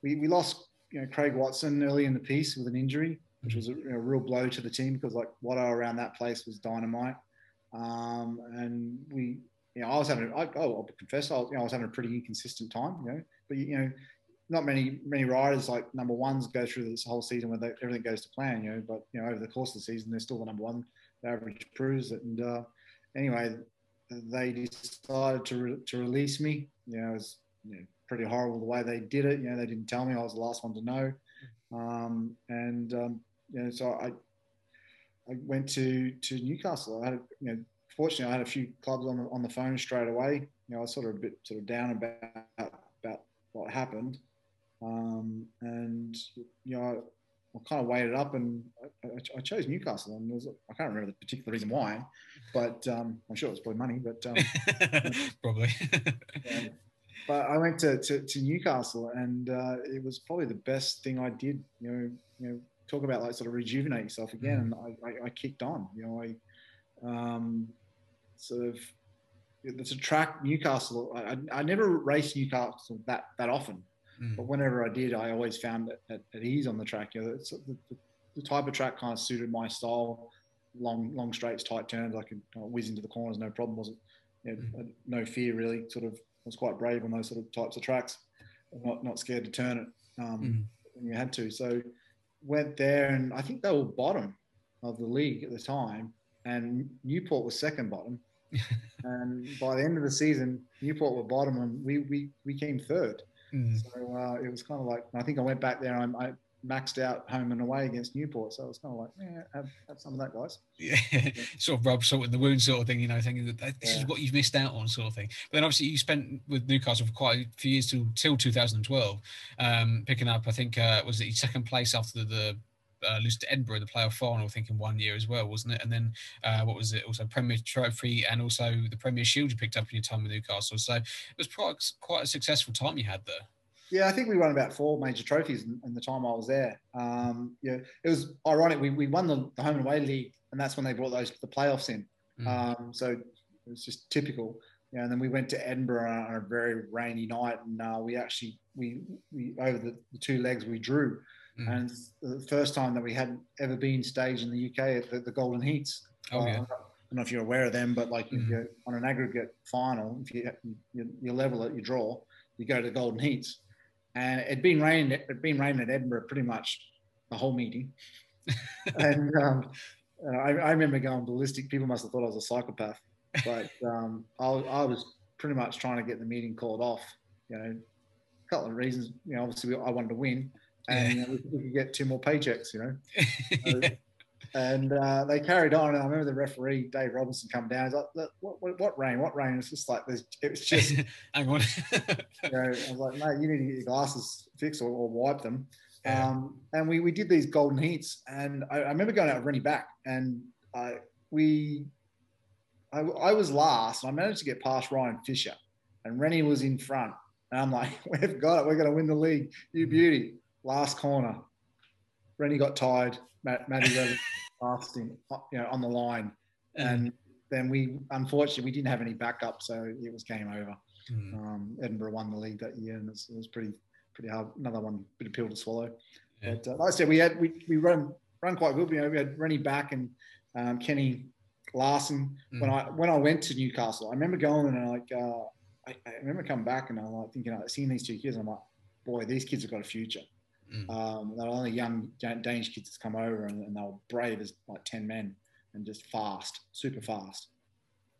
we, we lost, you know, Craig Watson early in the piece with an injury, which was a, you know, real blow to the team because like what are around that place was dynamite. Um, and we, you know, I was having, I, oh, I'll confess, I was, you know, I was having a pretty inconsistent time, you know, but you know, not many many riders like number ones go through this whole season where they, everything goes to plan, you know. But you know, over the course of the season, they're still the number one. Average proves it. And uh, anyway, they decided to re- to release me. You know, it was you know, pretty horrible the way they did it. You know, they didn't tell me. I was the last one to know. Um, and um, you know, so I I went to to Newcastle. I had you know, fortunately, I had a few clubs on the, on the phone straight away. You know, I was sort of a bit sort of down about about what happened. Um, and you know, I, kind of weighed it up, and I, I, chose Newcastle. And was, I can't remember the particular reason why, but um, I'm sure it was probably money. But um, probably. um, but I went to, to, to Newcastle, and uh, it was probably the best thing I did. You know, you know, talk about like sort of rejuvenate yourself again. And I, I, I kicked on. You know, I um, sort of it's a track Newcastle. I, I never raced Newcastle that that often. Mm. But whenever I did, I always found that at, ease on the track. You know, the, the, the, type of track kind of suited my style. Long, long straights, tight turns. I could uh, whiz into the corners, no problem. Wasn't you know, mm. no fear really. Sort of was quite brave on those sort of types of tracks. Not not scared to turn it um, mm. when you had to. So went there, and I think they were bottom of the league at the time, and Newport was second bottom. and by the end of the season, Newport were bottom, and we we we came third. Mm. So uh, it was kind of like I think I went back there and I, I, maxed out home and away against Newport. So it was kind of like, yeah, have, have some of that, guys. Yeah, sort of rub salt in the wound, sort of thing. You know, thinking that this yeah. is what you've missed out on, sort of thing. But then obviously you spent with Newcastle for quite a few years till till 2012, um, picking up. I think uh, was it second place after the. the uh, lose to Edinburgh in the playoff final, I think in one year as well, wasn't it? And then uh, what was it? Also Premier Trophy and also the Premier Shield you picked up in your time with Newcastle. So it was quite quite a successful time you had there. Yeah, I think we won about four major trophies in, in the time I was there. Um, yeah, it was ironic. We, we won the, the, home and away league, and that's when they brought those the playoffs in. Mm. Um, so it was just typical. Yeah, and then we went to Edinburgh on a very rainy night, and uh, we actually we we over the, the, two legs we drew. Mm. and the first time that we had ever been staged in the UK at the, the Golden Heats. Oh, yeah. Uh, I don't know if you're aware of them, but like mm. if you're on an aggregate final, if you, you, you level it, you draw, you go to the Golden Heats. And it'd been raining, it'd been raining at Edinburgh pretty much the whole meeting. and um, I, I, remember going ballistic. People must have thought I was a psychopath, but um, I, I, was pretty much trying to get the meeting called off. You know, a couple of reasons. You know, obviously I wanted to win, and yeah. we, we, could get two more paychecks. You know, so, and uh, they carried on. And I remember the referee Dave Robinson come down. He's like, "What, what, what rain? What rain?" It's just like it was just. Hang on. you know, I was like, "Mate, you need to get your glasses fixed or, or wipe them." Yeah. Um, and we, we did these golden heats, and I, I remember going out with René Bach, and I we I, I was last, and I managed to get past Ryan Fisher, and René was in front, and I'm like, we've got it, we're going to win the league, you mm. beauty. Last corner, René got tired, Matt, Matty asked him, you know, on the line, and then we unfortunately we didn't have any backup, so it was game over. Mm. Um, Edinburgh won the league that year, and it was, it was pretty pretty hard. Another one, bit of pill to swallow. Yeah. But uh, like I said, we had we, we run run quite good. You know, we had René Bach and um, Kenni Larsen. Mm. When I when I went to Newcastle, I remember going and I like uh, I, I, remember coming back and I'm like thinking, like, seeing these two kids, and I'm like, boy, these kids have got a future. Mm. Um, they're only young Danish kids that's come over and, and they were brave as like ten men and just fast, super fast.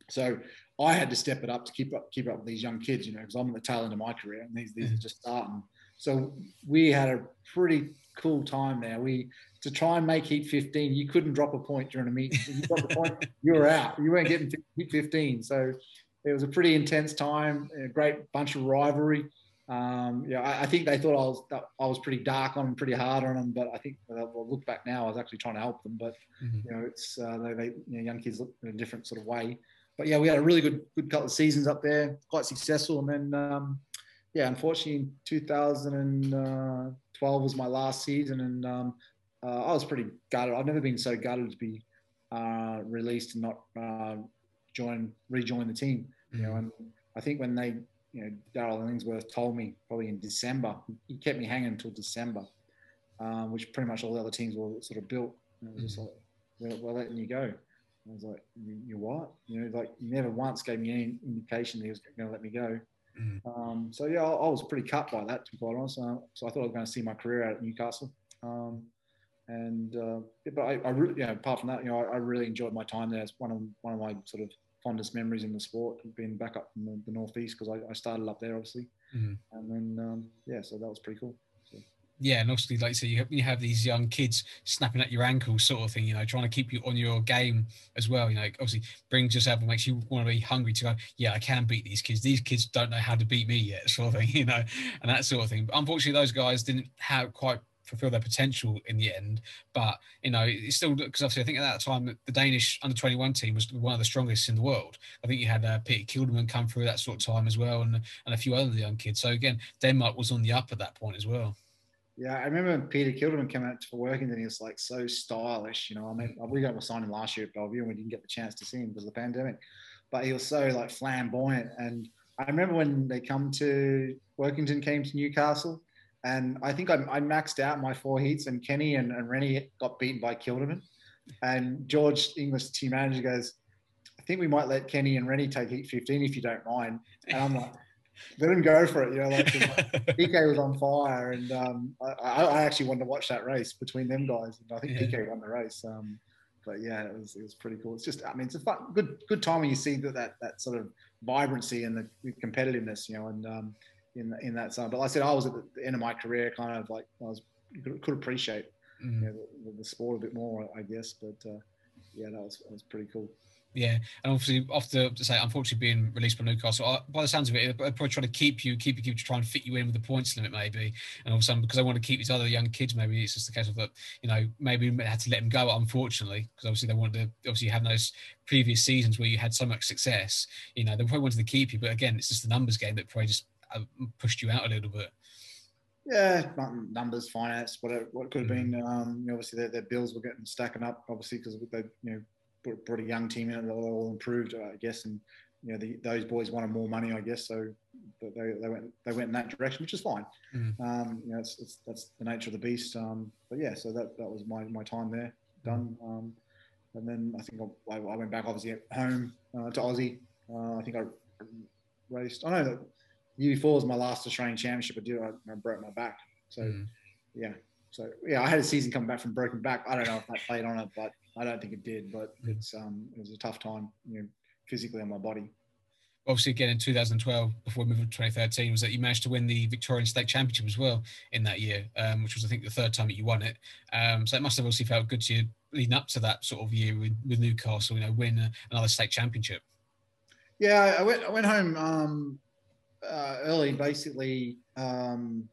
So I had to step it up to keep up keep up with these young kids, you know, because I'm at the tail end of my career and these these mm. are just starting. So we had a pretty cool time there. We to try and make Heat 15, you couldn't drop a point during a meet. You dropped a point, you were out. You weren't getting Heat 15. So it was a pretty intense time. A great bunch of rivalry. Um, yeah, I, I, think they thought I was I was pretty dark on them, pretty hard on them. But I think well, look back now, I was actually trying to help them. But mm-hmm. you know, it's uh, they, they you know, young kids look in a different sort of way. But yeah, we had a really good good couple of seasons up there, quite successful, and then. Um, yeah, unfortunately, 2012 was my last season, and um, uh, I was pretty gutted. I've never been so gutted to be uh, released and not uh, join rejoin the team. Mm-hmm. You know, mm. and I think when they, you know, Daryl Illingsworth told me probably in December, he kept me hanging until December, um, which pretty much all the other teams were sort of built. And it was just like, we're, we're letting you go. I was like, you, you what? You know, like you never once gave me any indication that he was going to let me go. Mm. Um, so yeah, I, I, was pretty cut by that, to be quite honest. Uh, so I thought I was going to see my career out at Newcastle. Um, and uh, but I, I, really, you know, apart from that, you know, I, I, really enjoyed my time there. It's one of one of my sort of fondest memories in the sport, being back up in the, the northeast because I, I, started up there, obviously. Mm. And then um, yeah, so that was pretty cool yeah, and obviously, like so, you have, you have these young kids snapping at your ankles, sort of thing. You know, trying to keep you on your game as well. You know, obviously brings yourself and makes you want to be hungry to go. Yeah, I can beat these kids. These kids don't know how to beat me yet, sort of thing. You know, and that sort of thing. But unfortunately, those guys didn't have quite fulfill their potential in the end. But you know, it's still because obviously I think at that time the Danish under twenty one team was one of the strongest in the world. I think you had uh, Peter Kildemand come through that sort of time as well, and and a few other young kids. So again, Denmark was on the up at that point as well. Yeah, I remember Peter Kildemand came out for work and then he was like so stylish. You know, I mean, we got to sign him last year at Belle Vue and we didn't get the chance to see him because of the pandemic. But he was so like flamboyant. And I remember when they come to Workington came to Newcastle, and I think I, I maxed out my four heats, and Kenni and, and René got beaten by Kildemand. And George English, team manager, goes, I think we might let Kenni and René take heat 15 if you don't mind. And I'm like, let him go for it. You know, like, PK was on fire, and um, I, I, actually wanted to watch that race between them guys. And I think yeah. PK won the race. Um, but yeah, it was it was pretty cool. It's just, I mean, it's a fun, good good time when you see that that, that sort of vibrancy and the competitiveness, you know, and um, in in that side. But like I said, I was at the end of my career, kind of like I was could, appreciate mm. you know, the, the, sport a bit more, I guess. But uh, yeah, that was that was pretty cool. Yeah, and obviously after to say, unfortunately being released by Newcastle, uh, by the sounds of it, they're probably trying to keep you, keep you, keep you, to try and fit you in with the points limit, maybe. And all of a sudden, because they want to keep these other young kids, maybe it's just the case of that, you know, maybe they had to let them go, unfortunately, because obviously they wanted to obviously have those previous seasons where you had so much success. You know, they probably wanted to keep you, but again, it's just the numbers game that probably just pushed you out a little bit. Yeah, numbers, finance, whatever, what could have mm-hmm. been. Um, you know, obviously, their, their bills were getting stacking up, obviously, because they, you know, brought a young team in. They're all improved, I guess, and you know, the, those boys wanted more money, I guess. So they, they went they went in that direction, which is fine. Mm. Um, you know, it's, it's, that's the nature of the beast. Um, but yeah, so that, that was my, my time there done. Um, and then I think I, I, went back obviously home uh, to Aussie. Uh, I think I raced. I know that year before was my last Australian Championship. I did. I, I broke my back. So mm. yeah. So yeah, I had a season coming back from broken back. I don't know if that played on it, but I don't think it did. But it's um, it was a tough time, you know, physically on my body. Obviously, again in 2012, before we moved to 2013, was that you managed to win the Victorian State Championship as well in that year, um, which was I think the third time that you won it. Um, so it must have obviously felt good to you leading up to that sort of year with, with Newcastle, you know, win a, another state championship. Yeah, I went I went home um, uh, early, basically. Um,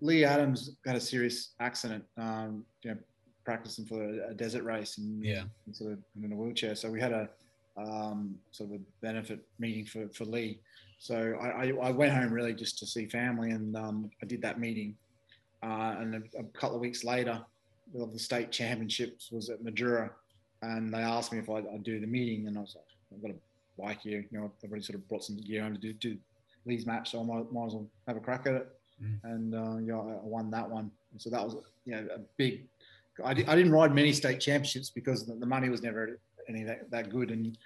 Leigh Adams had a serious accident, um, you know, practicing for a, desert race and yeah, and sort of in a wheelchair. So we had a um, sort of a benefit meeting for, for Leigh. So I, I, I went home really just to see family, and um, I did that meeting. Uh, and a, a, couple of weeks later, the state championships was at Mildura, and they asked me if I'd, I'd, do the meeting, and I was like, I've got a bike here, you know, I've already sort of brought some gear home to do, do Leigh's match, so I might, might as well have a crack at it. Mm. And uh, yeah, I won that one. And so that was you know a big. I, I didn't ride many state championships because the, the money was never any that, that good. And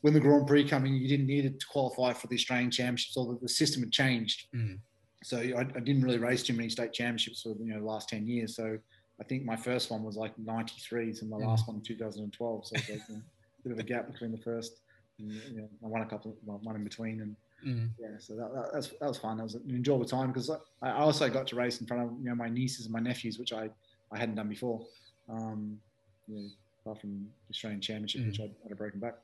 when the Grand Prix coming, you didn't need it to qualify for the Australian Championships, or the, the system had changed. Mm. So I, I, didn't really race too many state championships for you know the last ten years. So I think my first one was like '93, and my mm. last one in 2012. So there's a bit of a gap between the first. And, you know, I won a couple, well, one in between, and Mm. Yeah, so that, that, was, that was fun. That was an enjoyable time because I also got to race in front of you know my nieces and my nephews, which I, I hadn't done before. Um, you know, apart from the Australian Championship, mm. which I had a broken back.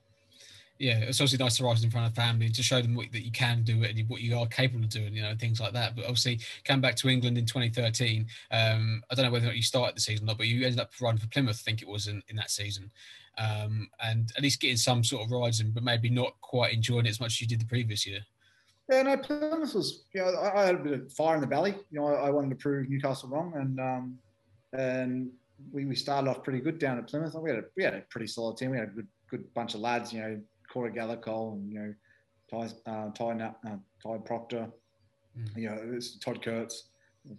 Yeah, it's obviously nice to race in front of family to show them what, that you can do it and what you are capable of doing, you know, things like that. But obviously, came back to England in 2013. Um, I don't know whether or not you started the season or not, but you ended up riding for Plymouth, I think it was in, in that season. Um, and at least getting some sort of rides in, but maybe not quite enjoying it as much as you did the previous year. Yeah, no, Plymouth was, you know, I, I, had a bit of fire in the belly. You know, I, I wanted to prove Newcastle wrong, and um, and we, we started off pretty good down at Plymouth. We had a, we had a pretty solid team. We had a good good bunch of lads. You know, Cory Gathercole and you know, Tai uh, Tai, uh, Tai Proctor. Mm. You know, it was Todd Kurtz.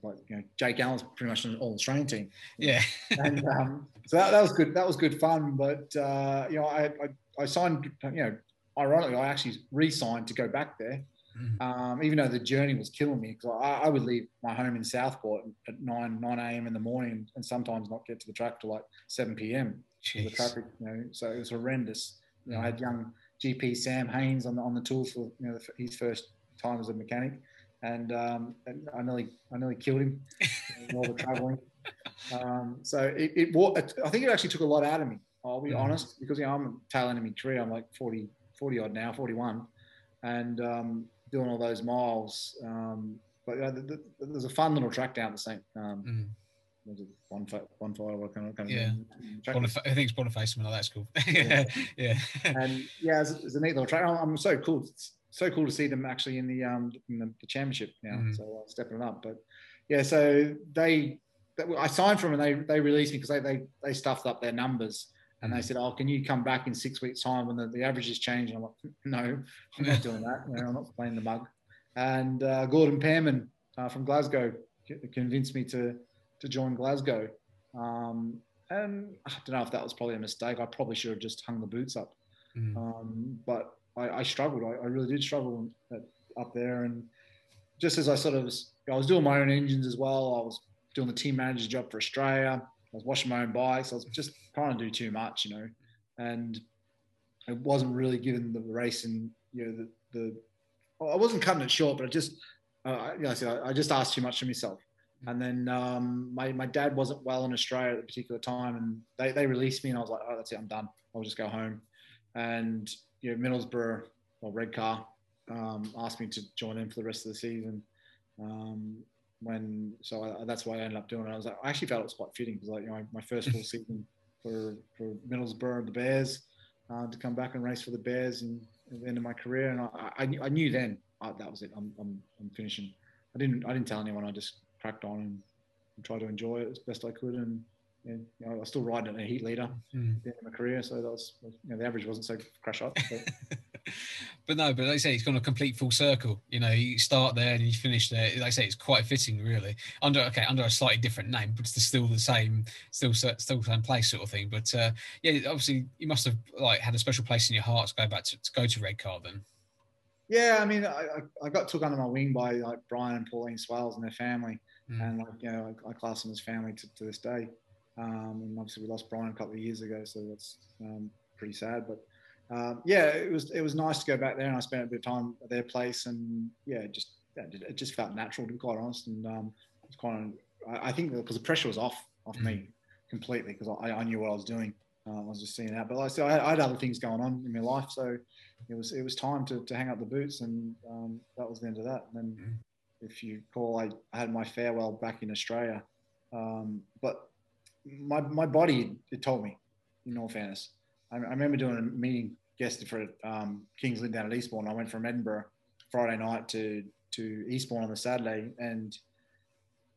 like you know, Jake Allen's pretty much an all Australian team. Yeah, and um, so that, that was good. That was good fun. But uh, you know, I, I I signed. You know, ironically, I actually re-signed to go back there Mm-hmm. Um, even though the journey was killing me, because I, I, would leave my home in Southport at 9, 9 a.m. in the morning and sometimes not get to the track till like 7 p.m. The traffic, you know, so it was horrendous. You know, I had young GP Sam Haynes on the, on the tools for you know his first time as a mechanic, and, um, and I nearly I nearly killed him all the traveling. Um, so it, it, I think it actually took a lot out of me. I'll be mm. honest, because you know, I'm tail end of my career. I'm like 40, 40 odd now, 41, and um, doing all those miles. Um, but you know, the, the, there's a fun little track down the same. Um, mm. Was it one one fire? What kind of, kind yeah. Of Bonif- I think it's Boniface. Something like that's cool. yeah, yeah. and yeah, it's, it's, a neat little track. I'm so cool. It's so cool to see them actually in the um in the, the championship now. Mm. So uh, stepping it up. But yeah, so they, I signed for them and they they released me because they, they they stuffed up their numbers and they said, "Oh, can you come back in six weeks' time when the, the averages change?" And I'm like, "No, I'm not doing that. You know, I'm not playing the mug." And uh, Gordon Pairman uh, from Glasgow convinced me to to join Glasgow. Um, and I don't know if that was probably a mistake. I probably should have just hung the boots up. Mm. Um, but I, I struggled. I, I, really did struggle at, up there. And just as I sort of was, I was doing my own engines as well. I was doing the team manager job for Australia. I was washing my own bikes. I was just trying to do too much, you know, and I wasn't really given the race and you know the the. I wasn't cutting it short, but I just, uh, you know, I said I just asked too much of myself. And then um, my, my dad wasn't well in Australia at the particular time, and they, they released me, and I was like, oh, that's it, I'm done. I'll just go home. And you know, Middlesbrough or Redcar um, asked me to join them for the rest of the season. Um, when so I, that's why I ended up doing it. I was like, I actually felt it was quite fitting because like you know my first full season for for Middlesbrough and the Bears uh, to come back and race for the Bears and at the end of my career, and I, I, I knew then uh, that was it. I'm, I'm, I'm finishing. I didn't I didn't tell anyone. I just cracked on and, and tried to enjoy it as best I could, and yeah, you know, I was still riding a heat leader mm. at the end of my career, so that was you know the average wasn't so crash up. but no, but like I say, it's gone a complete full circle. You know, you start there and you finish there. Like I say, it's quite fitting, really. Under okay, under a slightly different name, but it's still the same, still still same place sort of thing. But uh, yeah, obviously you must have like had a special place in your heart to go back to, to go to Redcar then. Yeah, I mean, I, I got took under my wing by like Brian and Pauline Swales and their family, mm. and like you know, I, I class them as family to, to this day. Um, and obviously, we lost Brian a couple of years ago, so that's um, pretty sad. But um, yeah, it was it was nice to go back there, and I spent a bit of time at their place, and yeah, just it just felt natural to be quite honest, and um, it's of I, I think because the pressure was off off mm. me completely because I, I, knew what I was doing. Uh, I was just seeing that, but like I said, I, I, had other things going on in my life, so it was it was time to, to hang up the boots, and um, that was the end of that. And then, mm. if you call, I, I, had my farewell back in Australia, um, but my my body it told me, in all fairness. I, I remember doing a meeting guested for um, Kings Lynn down at Eastbourne. I went from Edinburgh Friday night to to Eastbourne on the Saturday, and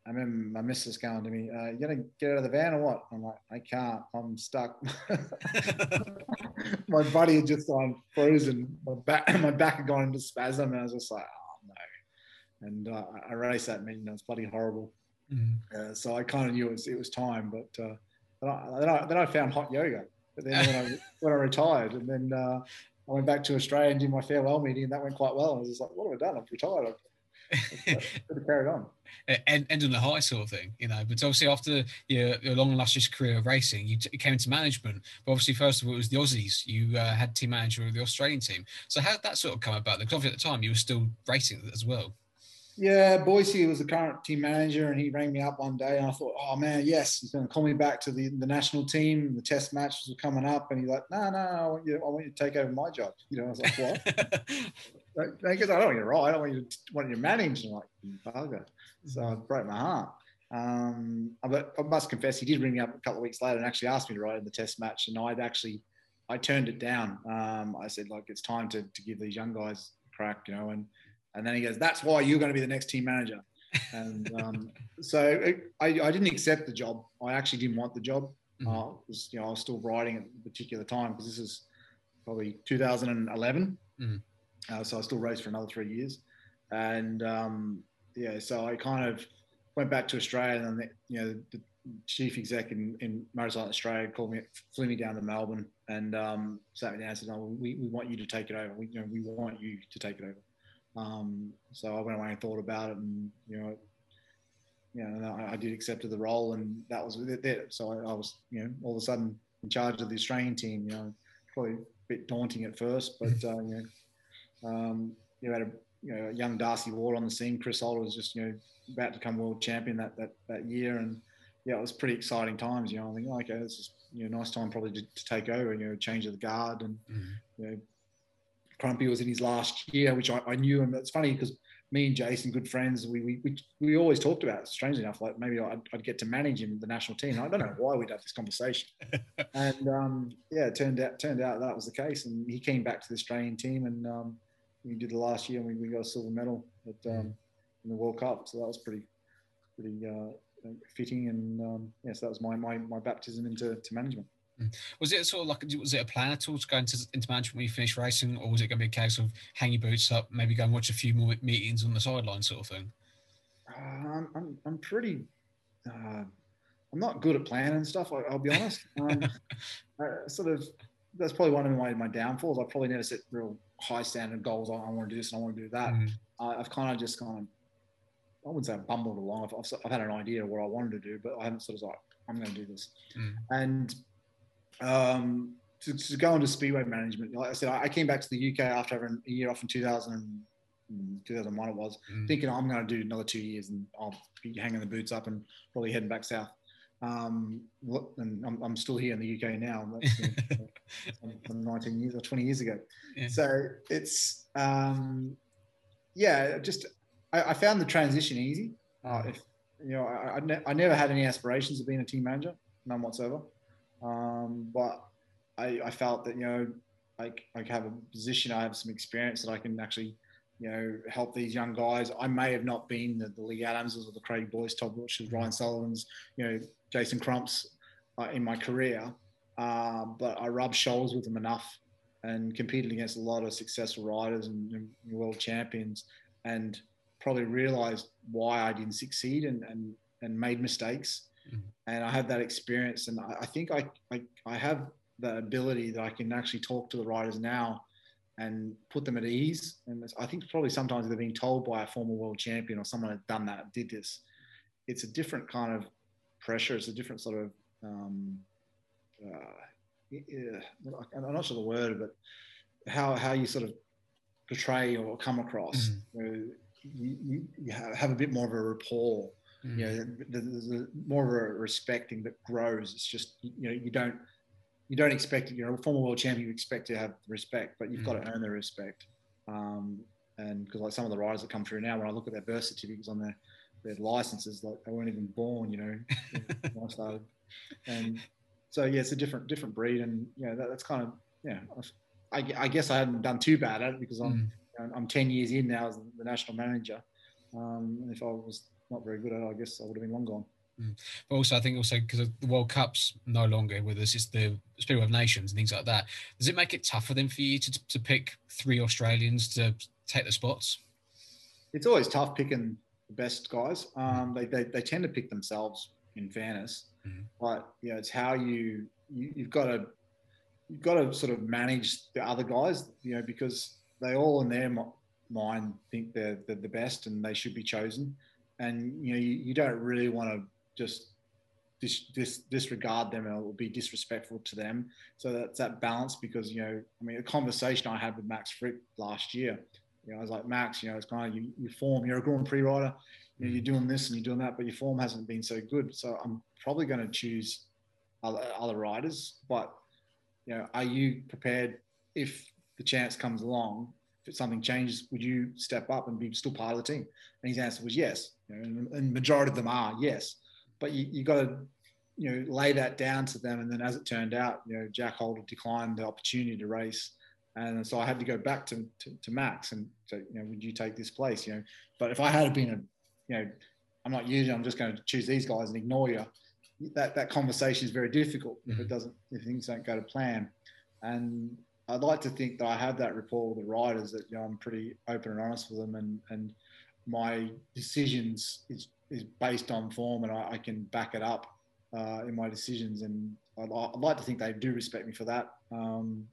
I remember my missus going to me, uh, "You gonna get out of the van or what?" I'm like, "I can't. I'm stuck." my body had just gone frozen. My back, my back had gone into spasm, and I was just like, "Oh no!" And uh, I raced that meeting. It was bloody horrible. Mm-hmm. Uh, so I kind of knew it was, it was time, but uh, then I, then, I, then I found hot yoga. But then when I when I retired, and then uh, I went back to Australia and did my farewell meeting, and that went quite well. I was just like, "What have I done? I've retired." I've carried on. End, end on the high sort of thing, you know. But obviously, after your, your long and illustrious career of racing, you, t- you, came into management. But obviously, first of all, it was the Aussies. You uh, had team manager of the Australian team. So how did that sort of come about? Because obviously, at the time, you were still racing as well. Yeah, Boycie was the current team manager, and he rang me up one day, and I thought, oh man, yes, he's going to call me back to the, the national team. The test matches were coming up, and he's like, no, no, I want you, I want you to take over my job. You know, I was like, what? because I don't want you to ride, I don't want you to want you to manage. And like, bugger. So it broke my heart. Um, but I must confess, he did ring me up a couple of weeks later and actually asked me to ride in the test match, and I'd actually I turned it down. Um, I said, like, it's time to, to give these young guys a crack, you know, and and then he goes, "That's why you're going to be the next team manager." And um, so it, I, I, didn't accept the job. I actually didn't want the job. Mm-hmm. Uh, was, you know, I was still riding at a particular time because this is probably 2011. Mm-hmm. Uh, so I still raced for another three years, and um, yeah, so I kind of went back to Australia, and the, you know, the chief exec in, in Motorcycle Australia called me, flew me down to Melbourne, and um, sat me down and said, "No, we, we want you to take it over. We, you know, we want you to take it over." Um, so I went away and thought about it, and you know, you know, I, I did accept the role, and that was it. So I, I, was, you know, all of a sudden in charge of the Australian team. You know, probably a bit daunting at first, but uh, you know, um, you had a you know, young Darcy Ward on the scene. Chris Holder was just you know about to become world champion that that that year, and yeah, it was pretty exciting times. You know, I think okay, it's just you know nice time probably to, to take over. You know, change of the guard, and mm-hmm. you know Crumpy was in his last year, which I, I knew. And it's funny because me and Jason, good friends, we, we, we, we always talked about it, strangely enough, like maybe I'd, I'd, get to manage him the national team. I don't know why we'd have this conversation. and um, yeah, it turned out, turned out that was the case. And he came back to the Australian team and um, we did the last year and we, we got a silver medal at, um, in the World Cup. So that was pretty, pretty uh, fitting. And um, yes, yeah, so that was my, my, my baptism into to management. Mm. Was it sort of like was it a plan at all to go into, into management when you finish racing, or was it going to be a case of hang your boots up, maybe go and watch a few more meetings on the sideline, sort of thing? Uh, I'm, I'm pretty. Uh, I'm not good at planning stuff. I, will be honest. Um, uh, sort of. That's probably one of my, my downfalls. I probably never set real high standard goals. I, I want to do this and I want to do that. Mm. I've kind of just kind of. I wouldn't say I bumbled along. I've, I've, I've, had an idea of what I wanted to do, but I haven't sort of like I'm going to do this. Mm. And um, to, to, go into speedway management. Like I said, I, came back to the UK after having a year off in 2000, 2001 it was, mm. thinking I'm going to do another two years and I'll be hanging the boots up and probably heading back south. Um, and I'm, I'm, still here in the UK now. That's, you 19 years or 20 years ago. Yeah. So it's, um, yeah, just I, I, found the transition easy. Uh, if you know, I, I, ne- I, never had any aspirations of being a team manager, none whatsoever. Um, but I, I, felt that, you know, I, I have a position, I have some experience that I can actually, you know, help these young guys. I may have not been the, the Leigh Adamses or the Craig Boyce, Todd Bushes, Ryan Sullivan's, you know, Jason Crumps uh, in my career, uh, but I rubbed shoulders with them enough and competed against a lot of successful riders and, and world champions, and probably realized why I didn't succeed and and, and made mistakes. Mm-hmm. And I had that experience, and I, I think I, I I have the ability that I can actually talk to the riders now and put them at ease. And I think probably sometimes they're being told by a former world champion or someone had done that, did this. It's a different kind of pressure. It's a different sort of um, uh, I'm not sure the word, but how, how you sort of portray or come across. Mm-hmm. You, know, you, you, have a bit more of a rapport. Mm-hmm. You know, there's more of a respecting that grows. It's just, you know, you don't, you don't expect you know a former world champion you expect to have respect but you've mm. got to earn the respect um, and because like some of the riders that come through now when i look at their birth certificates on their their licenses like they weren't even born you know when i started and so yeah it's a different different breed and you know that, that's kind of yeah I, I, guess i hadn't done too bad at it because i'm mm. you know, i'm 10 years in now as the national manager um, and if i was not very good at it i guess i would have been long gone Mm. But also, I think also because the World Cup's no longer with us, it's the Speedway of Nations and things like that. Does it make it tougher then for you to, to pick three Australians to take the spots? It's always tough picking best guys. Um, they, they, they tend to pick themselves, in fairness. Mm-hmm. But you know, it's how you, you you've got to you've got to sort of manage the other guys. You know, because they all in their mind think they're, they're the best and they should be chosen and you know you, you, don't really want to just dis, dis, disregard them or will be disrespectful to them. So that's that balance because, you know, I mean, a conversation I had with Max Fricke last year, you know, I was like, Max, you know, it's kind of you, you form, you're a Grand Prix rider, you know, you're mm-hmm. doing this and you're doing that, but your form hasn't been so good. So I'm probably going to choose other, other riders. But, you know, are you prepared if the chance comes along if something changes, would you step up and be still part of the team? And his answer was yes. You know, and, and majority of them are yes but you, you got to you know lay that down to them. And then as it turned out, you know Jack Holder declined the opportunity to race, and so I had to go back to, to, to Max and say, you know, would you take this place? You know, but if I had been a, you know, I'm not usually I'm just going to choose these guys and ignore you. That that conversation is very difficult if it mm-hmm. doesn't if things don't go to plan. And I'd like to think that I have that rapport with the riders that you know I'm pretty open and honest with them and and my decisions is is based on form, and I, I can back it up uh, in my decisions. And I'd, I'd, like to think they do respect me for that. Um,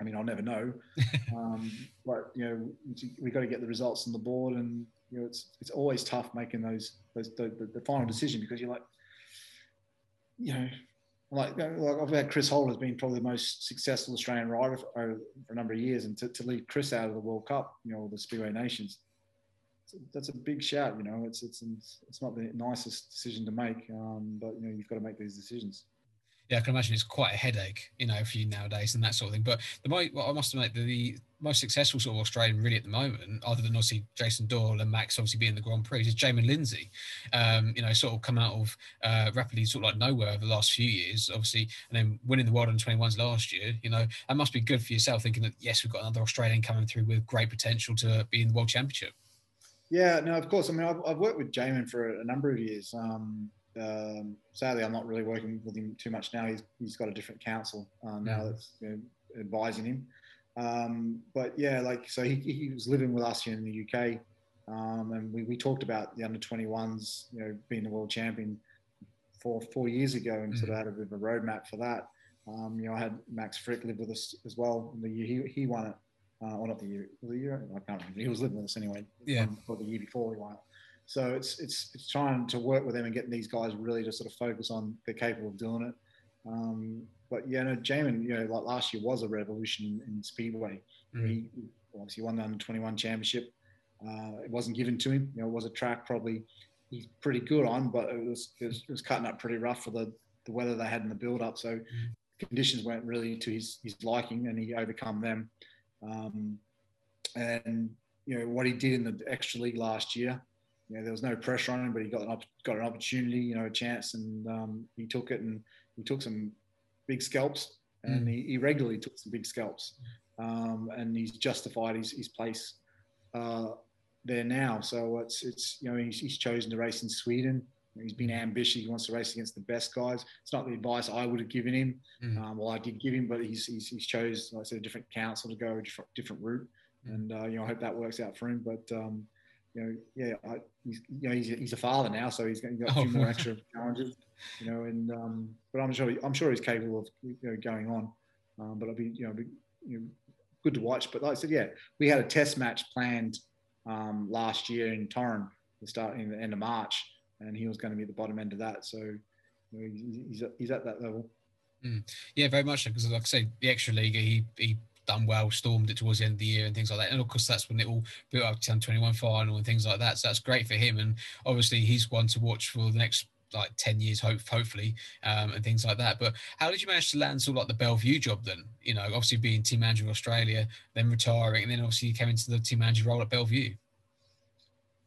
I mean, I'll never know, um, but you know, we've got to get the results on the board, and you know, it's it's always tough making those those the, the, the final decision because you're like, you know, like, like I've had Chris Holder has been probably the most successful Australian rider for, for, a number of years, and to, to leave Chris out of the World Cup, you know, the Speedway Nations, that's a big shout. You know, it's it's it's not the nicest decision to make, um, but you know you've got to make these decisions. Yeah, I can imagine it's quite a headache, you know, for you nowadays and that sort of thing. But the well, I must admit, the, the most successful sort of Australian really at the moment, other than obviously Jason Doyle and Max obviously being the Grand Prix, is Jaimon Lidsey. Um, you know, sort of come out of uh, rapidly sort of like nowhere over the last few years, obviously, and then winning the World Under 21s last year. You know, that must be good for yourself, thinking that yes, we've got another Australian coming through with great potential to be in the World Championship. Yeah, no, of course. I mean, I've, I've worked with Jaimon for a, number of years. Um, um, sadly, I'm not really working with him too much now. He's, he's got a different counsel uh, now mm. that's you know, advising him. Um, but yeah, like, so he, he was living with us here in the UK. Um, and we, we talked about the under 21s, you know, being the world champion four, four years ago and mm. sort of had a bit of a roadmap for that. Um, you know, I had Max Fricke live with us as well. The year he, he won it uh, or not the year, the year I can't remember. He was living with us anyway. Yeah. For the year before he won it. So it's it's it's trying to work with them and getting these guys really to sort of focus on they're capable of doing it. Um, but yeah, no, Jaimon, you know, like last year was a revolution in, Speedway. Mm. He obviously won the under 21 championship. Uh, it wasn't given to him. You know, it was a track probably he's pretty good on, but it was, it was, it was cutting up pretty rough for the, the weather they had in the build up. So mm. conditions weren't really to his, his liking and he overcome them. Um, and you know what he did in the extra league last year. You know, there was no pressure on him, but he got an op- got an opportunity, you know, a chance, and um, he took it, and he took some big scalps, and mm. he, he, regularly took some big scalps, um, and he's justified his, his place uh, there now. So it's it's you know he's, he's, chosen to race in Sweden. He's been ambitious. He wants to race against the best guys. It's not the advice I would have given him. Mm. Um, well, I did give him, but he's, he's, he's chose, like I said, a different counsel to go a different, different route. Mm. And, uh, you know, I hope that works out for him. But, um, you know, yeah, I, he's, you know, he's, he's a father now, so he's got, he's got a few oh. more extra challenges, you know, and, um, but I'm sure, I'm sure he's capable of, you know, going on. Um, but I'll be, you know, be, you know, good to watch. But like I said, yeah, we had a test match planned um, last year in Toruń, the start in the end of March, and he was going to be at the bottom end of that. So you know, he's, at, he's at that level. Mm. Yeah, very much so. Because like I say, the extra league, he he done well, stormed it towards the end of the year and things like that. And of course, that's when it all built up to 21 final and things like that. So that's great for him. And obviously, he's one to watch for the next like 10 years hope hopefully um, and things like that but how did you manage to land sort of like the Belle Vue job then you know obviously being team manager of australia then retiring and then obviously you came into the team manager role at Belle Vue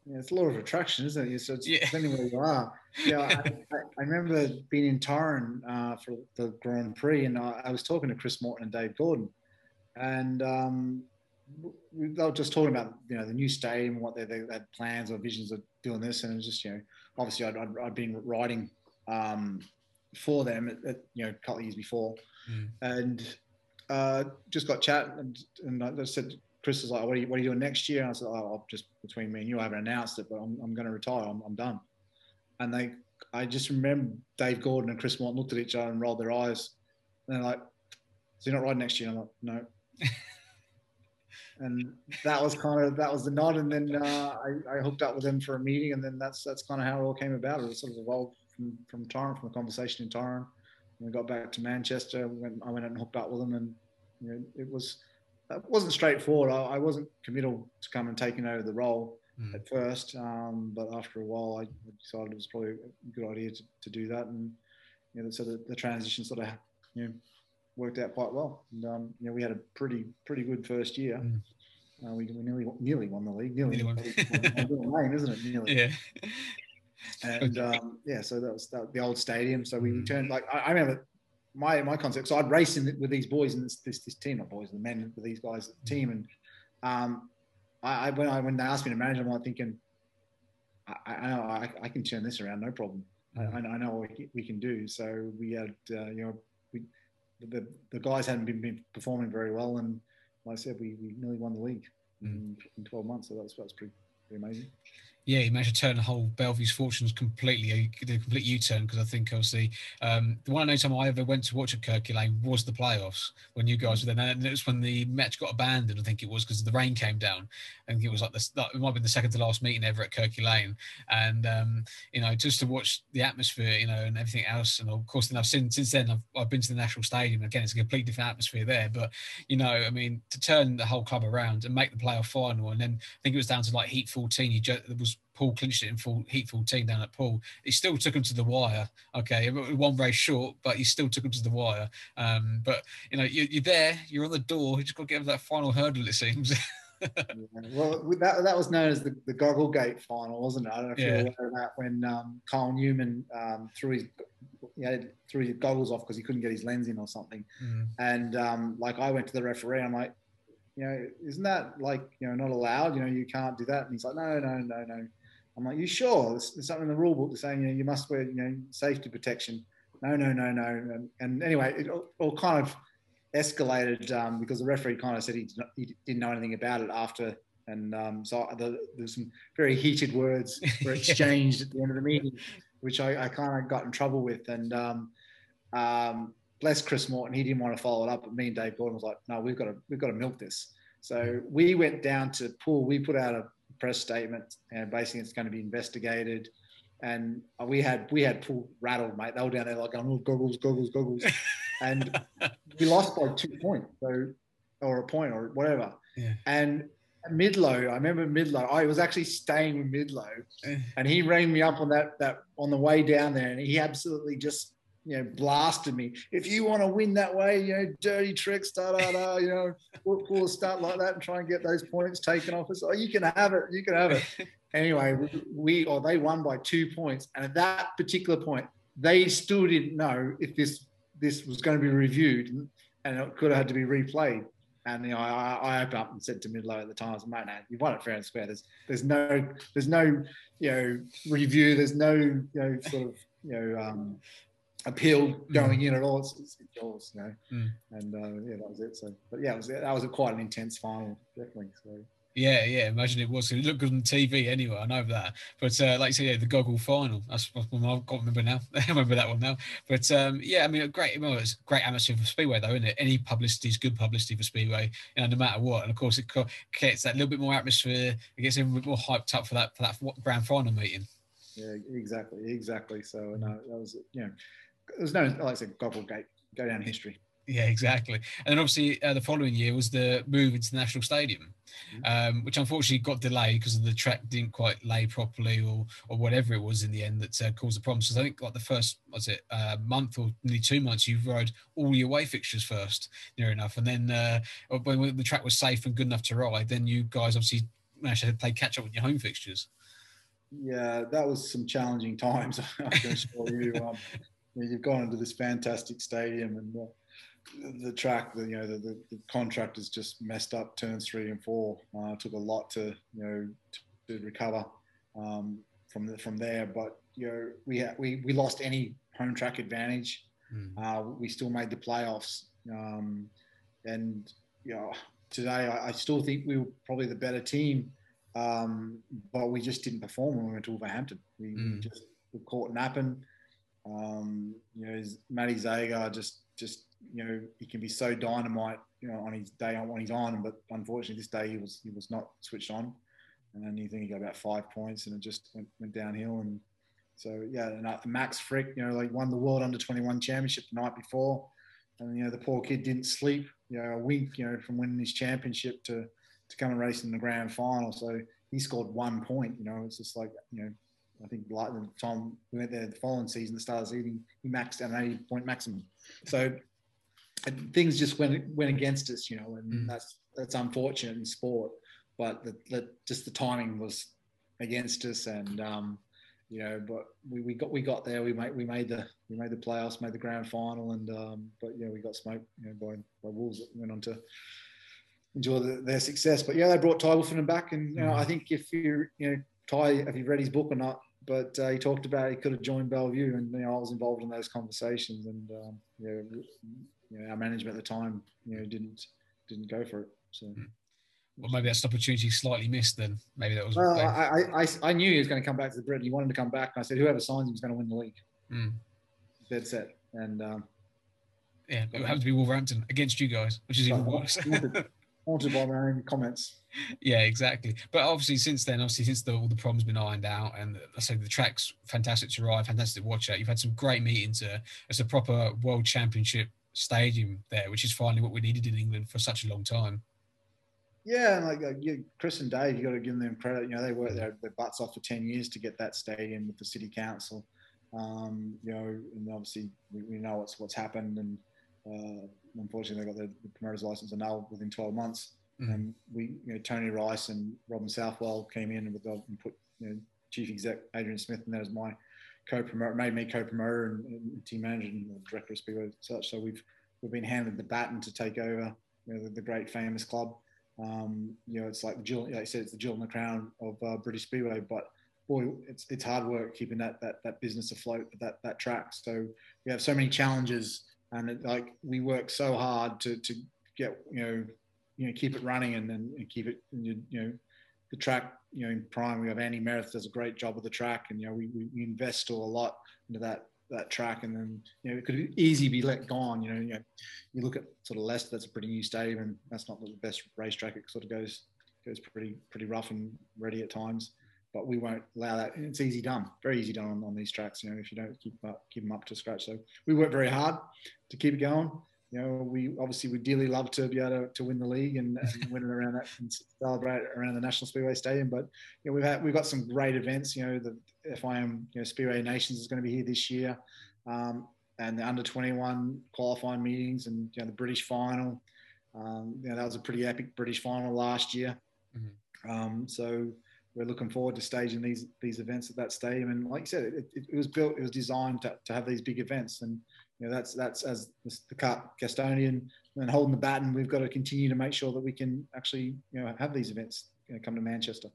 yeah, it's a lot of attraction, isn't it? So it's yeah. depending where you are. Yeah, I, I, remember being in Toruń uh, for the Grand Prix, and I, I, was talking to Chris Morton and Dave Gordon, and um, they were just talking about you know the new stadium, what they, they had plans or visions of doing this, and it was just you know obviously I'd, i had been writing um, for them at, at, you know a couple of years before, mm. and uh, just got chat and, and I said Chris was like, what are, you, what are you doing next year? And I said, oh, I'll just between me and you, I haven't announced it, but I'm, I'm going to retire. I'm, I'm done. And they, I just remember Dave Gordon and Chris Morton looked at each other and rolled their eyes. And they're like, so you're not riding next year? I'm like, no. And that was kind of, that was the nod. And then uh, I, I hooked up with them for a meeting. And then that's, that's kind of how it all came about. It was sort of evolved from, from Toruń, from a conversation in Toruń. we got back to Manchester. We went, I went and hooked up with them and, you know, it was, it wasn't straightforward. I, I, wasn't committal to come and taking over the role mm. at first, um, but after a while, I decided it was probably a good idea to, to do that, and you know, so the, the transition sort of you know worked out quite well. And um, you know, we had a pretty pretty good first year. Mm. Uh, we, we nearly nearly won the league. Nearly, nearly won. name, isn't it? Nearly. Yeah. And um, yeah, so that was that, the old stadium. So we mm. turned like I, I remember my my concept. So I'd race in, with these boys and this, this, this team, not boys, the men with these guys, the team, and um, I, I, when I when they asked me to manage them, I'm like thinking, I, I know I, I, can turn this around, no problem. I, I know what we, can do. So we had, uh, you know, the the guys hadn't been, been, performing very well, and like I said, we, we nearly won the league mm. in, in 12 months. So that was, that was pretty, pretty amazing yeah, he managed to turn the whole Belle Vue's fortunes completely, the complete U-turn because I think obviously um, the one and only time I ever went to watch at Kirky Lane was the playoffs when you guys were there, and it was when the match got abandoned. I think it was because the rain came down. Think it was like the it might have been the second to last meeting ever at Kirky Lane, and um, you know just to watch the atmosphere, you know, and everything else, and of course then I've seen since then I've, I've been to the National Stadium again. It's a completely different atmosphere there, but you know, I mean, to turn the whole club around and make the playoff final, and then I think it was down to like Heat 14. He just, was Poole clinched it in full heat 14 down at Poole. He still took him to the wire. Okay, one race short, but he still took him to the wire. Um, but you know, you, are there, you're on the door. You just got to get over that final hurdle. It seems. yeah. Well, that that was known as the, the Goggle Gate final, wasn't it? I don't know if yeah. you're aware of that. When um, Kyle Newman um, threw his you know, threw his goggles off because he couldn't get his lens in or something, mm. and um, like I went to the referee, I'm like, you know, isn't that like you know not allowed? You know, you can't do that. And he's like, no, no, no, no. I'm like, you sure? There's, there's something in the rule book saying you know you must wear you know safety protection. No, no, no, no. And, and anyway, it all, all, kind of escalated um, because the referee kind of said he, did not, he didn't know anything about it after, and um, so the, there's some very heated words were exchanged at the end of the meeting, which I, I kind of got in trouble with. And um, um, bless Chris Morton, he didn't want to follow it up, but me and Dave Gordon was like, no, we've got to we've got to milk this. So we went down to Poole. We put out a press statement and basically it's going to be investigated. And we had we had Poole rattled, mate. They were down there like, oh, goggles, goggles, goggles. and we lost by two points, so or a point or whatever. Yeah. And Midlow, I remember Midlow. I was actually staying with Midlow, and he rang me up on that that on the way down there, and he absolutely just you know, blasted me. If you want to win that way, you know, dirty tricks, da da da, you know, we'll, we'll start like that and try and get those points taken off us. Oh, you can have it, you can have it. anyway, we or they won by two points, and at that particular point, they still didn't know if this this was going to be reviewed and it could have had to be replayed. And you know, I, I opened up and said to Midlow at the time, I was like, mate, no, you won it fair and square. There's there's no there's no you know review. There's no you know sort of you know um, appeal Mm. going in at all. It's, it's yours, you know. Mm. And uh, yeah, that was it. So, but yeah, it was that was a quite an intense final, definitely. So Yeah, yeah. Imagine it was. It looked good on TV anyway. I know that. But uh, like you said, yeah, the goggle final. That's what I can't remember now. I remember that one now. But um, yeah, I mean, a great. Well, it's great atmosphere for Speedway, though, isn't it? Any publicity is good publicity for Speedway, you know, no matter what. And of course, it gets that little bit more atmosphere. It gets everyone more hyped up for that for that grand final meeting. yeah, exactly, exactly. So no, that was you know, there's no like I said, goggle gate, go down history. Yeah, exactly. And then obviously uh, the following year was the move into the National Stadium, um, which unfortunately got delayed because the track didn't quite lay properly or or whatever it was in the end that uh, caused the problems. So I think like the first was it uh, month or nearly two months you rode all your away fixtures first, near enough, and then uh, when the track was safe and good enough to ride, then you guys obviously managed to play catch up with your home fixtures. Yeah, that was some challenging times. I can assure you. Um, you know, you've gone into this fantastic stadium and. Uh, the track, the, you know, the, the, the contractors just messed up turns three and four. Uh, took a lot to, you know, to, to recover um, from the, from there. But you know, we ha- we we lost any home track advantage. Mm. Uh, we still made the playoffs, um, and you know, today I, I, still think we were probably the better team, um, but we just didn't perform when we went to Wolverhampton. We, Mm. we just were caught napping. Um, you know, Matty Zagar just just you know he can be so dynamite you know on his day on when he's on, but unfortunately this day he was he was not switched on, and you think he got about five points and it just went, went downhill and. So yeah, and uh, Max Fricke, you know, like won the World Under 21 Championship the night before, and you know the poor kid didn't sleep, you know, a wink, you know, from winning his championship to to come and race in the grand final. So he scored one point. You know, it's just like you know, I think like the time we went there the following season, the start of the season, he maxed out an 80 point maximum. So things just went went against us, you know, and Mm. that's that's unfortunate in sport. But the, the just the timing was against us, and um, you know, but we, we got we got there. We made we made the we made the playoffs, made the grand final, and um, but yeah, we got smoked you know, by by Wolves that went on to enjoy the, their success. But yeah, they brought Tai Woffinden back, and you know, Mm. I think if you you know Ty, if you read his book or not, but uh, he talked about he could have joined Belle Vue, and you know, I was involved in those conversations, and um, you, know, you know, our management at the time, you know, didn't didn't go for it. So. Well, maybe that's an opportunity slightly missed. Then maybe that was. Well, I, I, I, I knew he was going to come back to the Brit. He wanted to come back, and I said, whoever signs him is going to win the league. Mm. Dead set. And um, Yeah, it happened to be Wolverhampton against you guys, which is even worse. By my own comments. yeah, exactly. But obviously, since then, obviously, since the, all the problems been ironed out, and I say the track's fantastic to ride, fantastic to watch at. You've had some great meetings. Uh, it's a proper World Championship stadium there, which is finally what we needed in England for such a long time. Yeah, and like, like yeah, Chris and Dave, you got to give them credit. You know, they worked their, their butts off for ten years to get that stadium with the city council. Um, you know, and obviously we, we know what's what's happened, and uh, unfortunately they got the, the promoter's license annulled within twelve months. Mhm. And we, you know, Tony Rice and Robin Southwell came in with and put you know, chief exec Adrian Smith in there as my co-promoter, made me co-promoter and, and team manager and director of Speedway and such. So we've we've been handed the baton to take over you know, the, the great famous club. Um, you know, it's like the jewel, like I said, it's the jewel in the crown of uh, British Speedway. But boy, it's it's hard work keeping that that that business afloat, that that track. So we have so many challenges, and it, like we work so hard to to get you know you know keep it running and then and keep it you, know the track you know in prime. We have Andy Meredith does a great job of the track, and you know we we, invest still a lot into that that track, and then you know it could easily be let gone. You know, you know, you look at sort of Leicester, that's a pretty new stadium, and that's not the best racetrack. It sort of goes goes pretty pretty rough and ready at times. But we won't allow that. It's easy done, very easy done on, on these tracks. You know, if you don't keep up, keep them up to scratch. So we work very hard to keep it going. You know, we obviously would dearly love to be able to, to win the league and, and win it around that and celebrate around the National Speedway Stadium. But you know, we've had we've got some great events. You know, the FIM you know, Speedway Nations is going to be here this year, um, and the under 21 qualifying meetings and you know the British final. Um, you know, that was a pretty epic British final last year. Mhm. Um, so we're looking forward to staging these these events at that stadium. And like you said, it, it, was built, it was designed to, to have these big events. And you know, that's that's as the, custodian and holding the baton. We've got to continue to make sure that we can actually, you know, have these events you know, come to Manchester.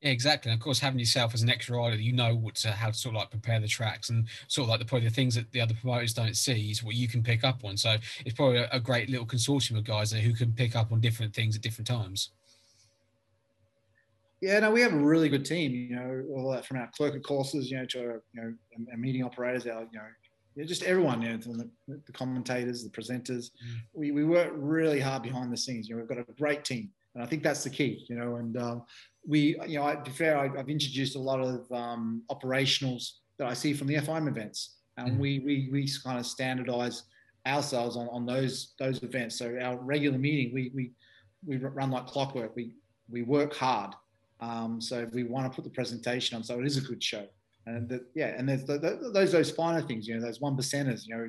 Yeah, exactly. And of course, having yourself as an extra rider, you know what to, how to sort of like prepare the tracks and sort of like the probably the things that the other promoters don't see is what you can pick up on. So it's probably a, a great little consortium of guys there who can pick up on different things at different times. Yeah, no, we have a really good team. You know, all that from our clerk of courses, you know, to our, you know, our meeting operators, our, you know, yeah, just everyone, you know, the, the commentators, the presenters. Mm. We, we work really hard behind the scenes. You know, we've got a great team, and I think that's the key. You know, and um, we, you know, I, to be fair, I, have introduced a lot of um, operationals that I see from the FIM events, and mm. we we we kind of standardize ourselves on, on those those events. So our regular meeting, we we we run like clockwork. We we work hard um, so we want to put the presentation on, so it is a good show. And that, yeah, and there's the, the, those those finer things, you know, those one percenters, you know,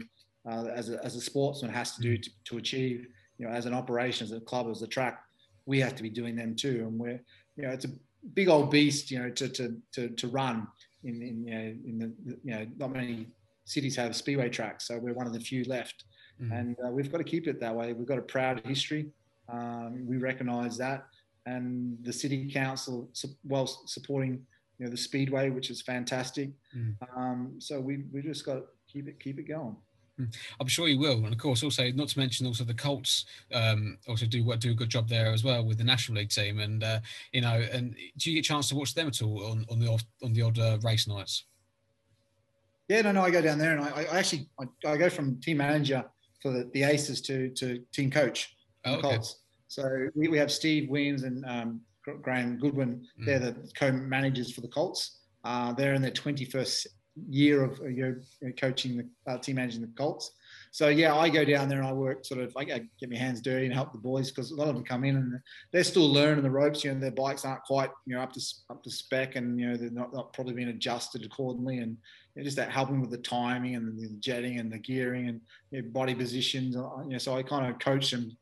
uh, as a as a sportsman has to do to, to achieve, you know, as an operation, as a club, as a track, we have to be doing them too. And we're, you know, it's a big old beast, you know, to to to, to run in in you know in the you know not many cities have speedway tracks, so we're one of the few left, mm-hmm. and uh, we've got to keep it that way. We've got a proud history. Um, we recognise that and the city council well supporting you know the speedway, which is fantastic. Mm. Um, so we we just got to keep it keep it going. Hmm. I'm sure you will, and of course, also not to mention also the Colts um, also do do a good job there as well with the National League team, and uh, you know, and do you get a chance to watch them at all on, on the odd, on the odd uh, race nights? Yeah, no, no, I go down there, and I, I actually I, I, go from team manager for the, the Aces to to team coach. Oh, okay. Colts. So we, we have Steve Williams and um, Graham Goodwin. Mm. They're the co-managers for the Colts. Uh, they're in their 21st year of you know, coaching the uh, team managing the Colts. So yeah, I go down there and I work sort of I get my hands dirty and help the boys because a lot of them come in and they're still learning the ropes. You know, their bikes aren't quite you know up to up to spec and you know they're not, not probably being adjusted accordingly and you know, just that helping with the timing and the jetting and the gearing and you know, body positions. Uh, you know, so I kind of coach them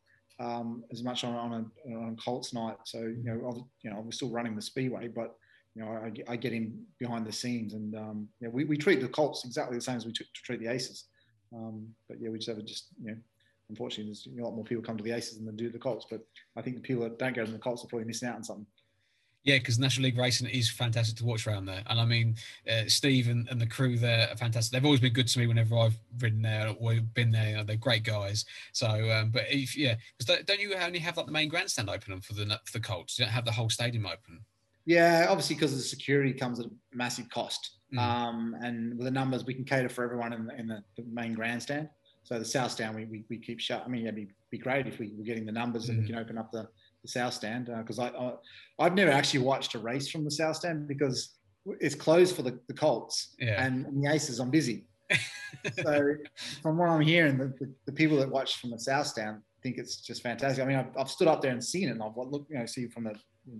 um, as much on, on, a, on Colts night. So you know, you know, we're still running the speedway, but you know, I, I get him behind the scenes, and um, yeah, we, we treat the Colts exactly the same as we t- treat the Aces. Um, but yeah, we just have a just you know, unfortunately, there's a lot more people come to the Aces than they do the Colts. But I think the people that don't go to the Colts are probably missing out on something. Yeah, because National League racing is fantastic to watch around there, and I mean, uh, Steve and, and, the crew there are fantastic. They've always been good to me whenever I've ridden there or been there. You know, they're great guys. So, um, but if yeah, because don't you only have like the main grandstand open for the for the Colts? You don't have the whole stadium open. Yeah, obviously because the security comes at a massive cost, mm. um, and with the numbers, we can cater for everyone in the, in the, the main grandstand. So the south stand we, we, we keep shut. I mean, it'd be, be great if we were getting the numbers mm. and we mm. can open up the the South Stand because uh, I, I have never actually watched a race from the South Stand because it's closed for the, the Colts yeah. and, and the Aces. I'm busy. so from what I'm hearing, the, the, the, people that watch from the South Stand think it's just fantastic. I mean, I've, I've stood up there and seen it, and I've looked, you know, see from the,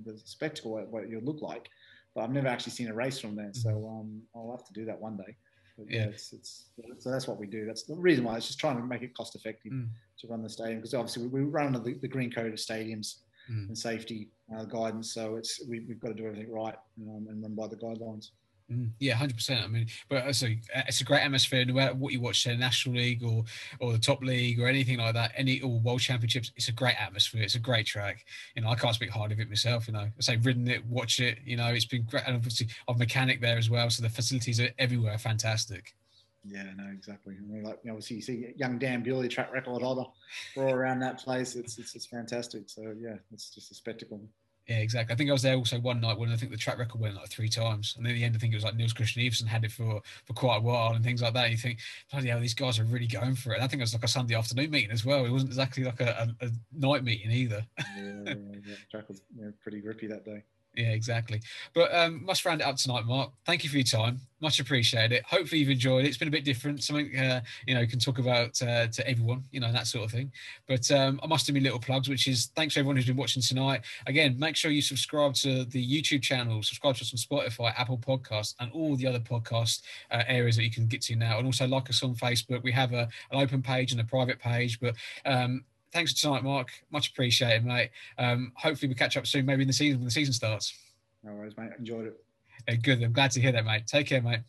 the spectacle what, what it would look like, but I've never actually seen a race from there. So mm-hmm. um, I'll have to do that one day. But yeah, it's, it's, so that's what we do. That's the reason why it's just trying to make it cost effective mm. to run the stadium because obviously we, we run under the, the green code of stadiums mm. and safety uh, guidance. So it's we, have got to do everything right um, and run by the guidelines. Mm, yeah, hundred percent. I mean, but it's a, it's a great atmosphere. No matter what you watch, the National League or or the top league or anything like that, any or World Championships, it's a great atmosphere. It's a great track. You know, I can't speak hard of it myself. You know, I say ridden it, watch it. You know, it's been great, and obviously I've mechanic there as well. So the facilities are everywhere, fantastic. Yeah, no, exactly. I mean, like you know, obviously you see young Dan Bewley, track record holder, all around that place. It's, it's it's fantastic. So yeah, it's just a spectacle. Yeah, exactly. I think I was there also one night when I think the track record went like three times, and then at the end I think it was like Niels-Kristian Iversen had it for for quite a while and things like that. And you think, bloody hell, these guys are really going for it. And I think it was like a Sunday afternoon meeting as well. It wasn't exactly like a, a, a night meeting either. yeah, yeah, yeah, track was yeah, pretty grippy that day. Yeah, exactly. But um, must round it up tonight, Mark. Thank you for your time. Much appreciated. It. Hopefully you've enjoyed it. It's been a bit different. Something uh, you know can talk about uh, to everyone, you know that sort of thing. But um, I must do my little plugs, which is thanks to everyone who's been watching tonight. Again, make sure you subscribe to the YouTube channel, subscribe to us on Spotify, Apple Podcasts, and all the other podcast uh, areas that you can get to now. And also like us on Facebook. We have a, an open page and a private page. But um, thanks for tonight, Mark. Much appreciated, mate. Um, hopefully we catch up soon, maybe in the season when the season starts. No worries, mate. Enjoyed it. Yeah, good. I'm glad to hear that, mate. Take care, mate.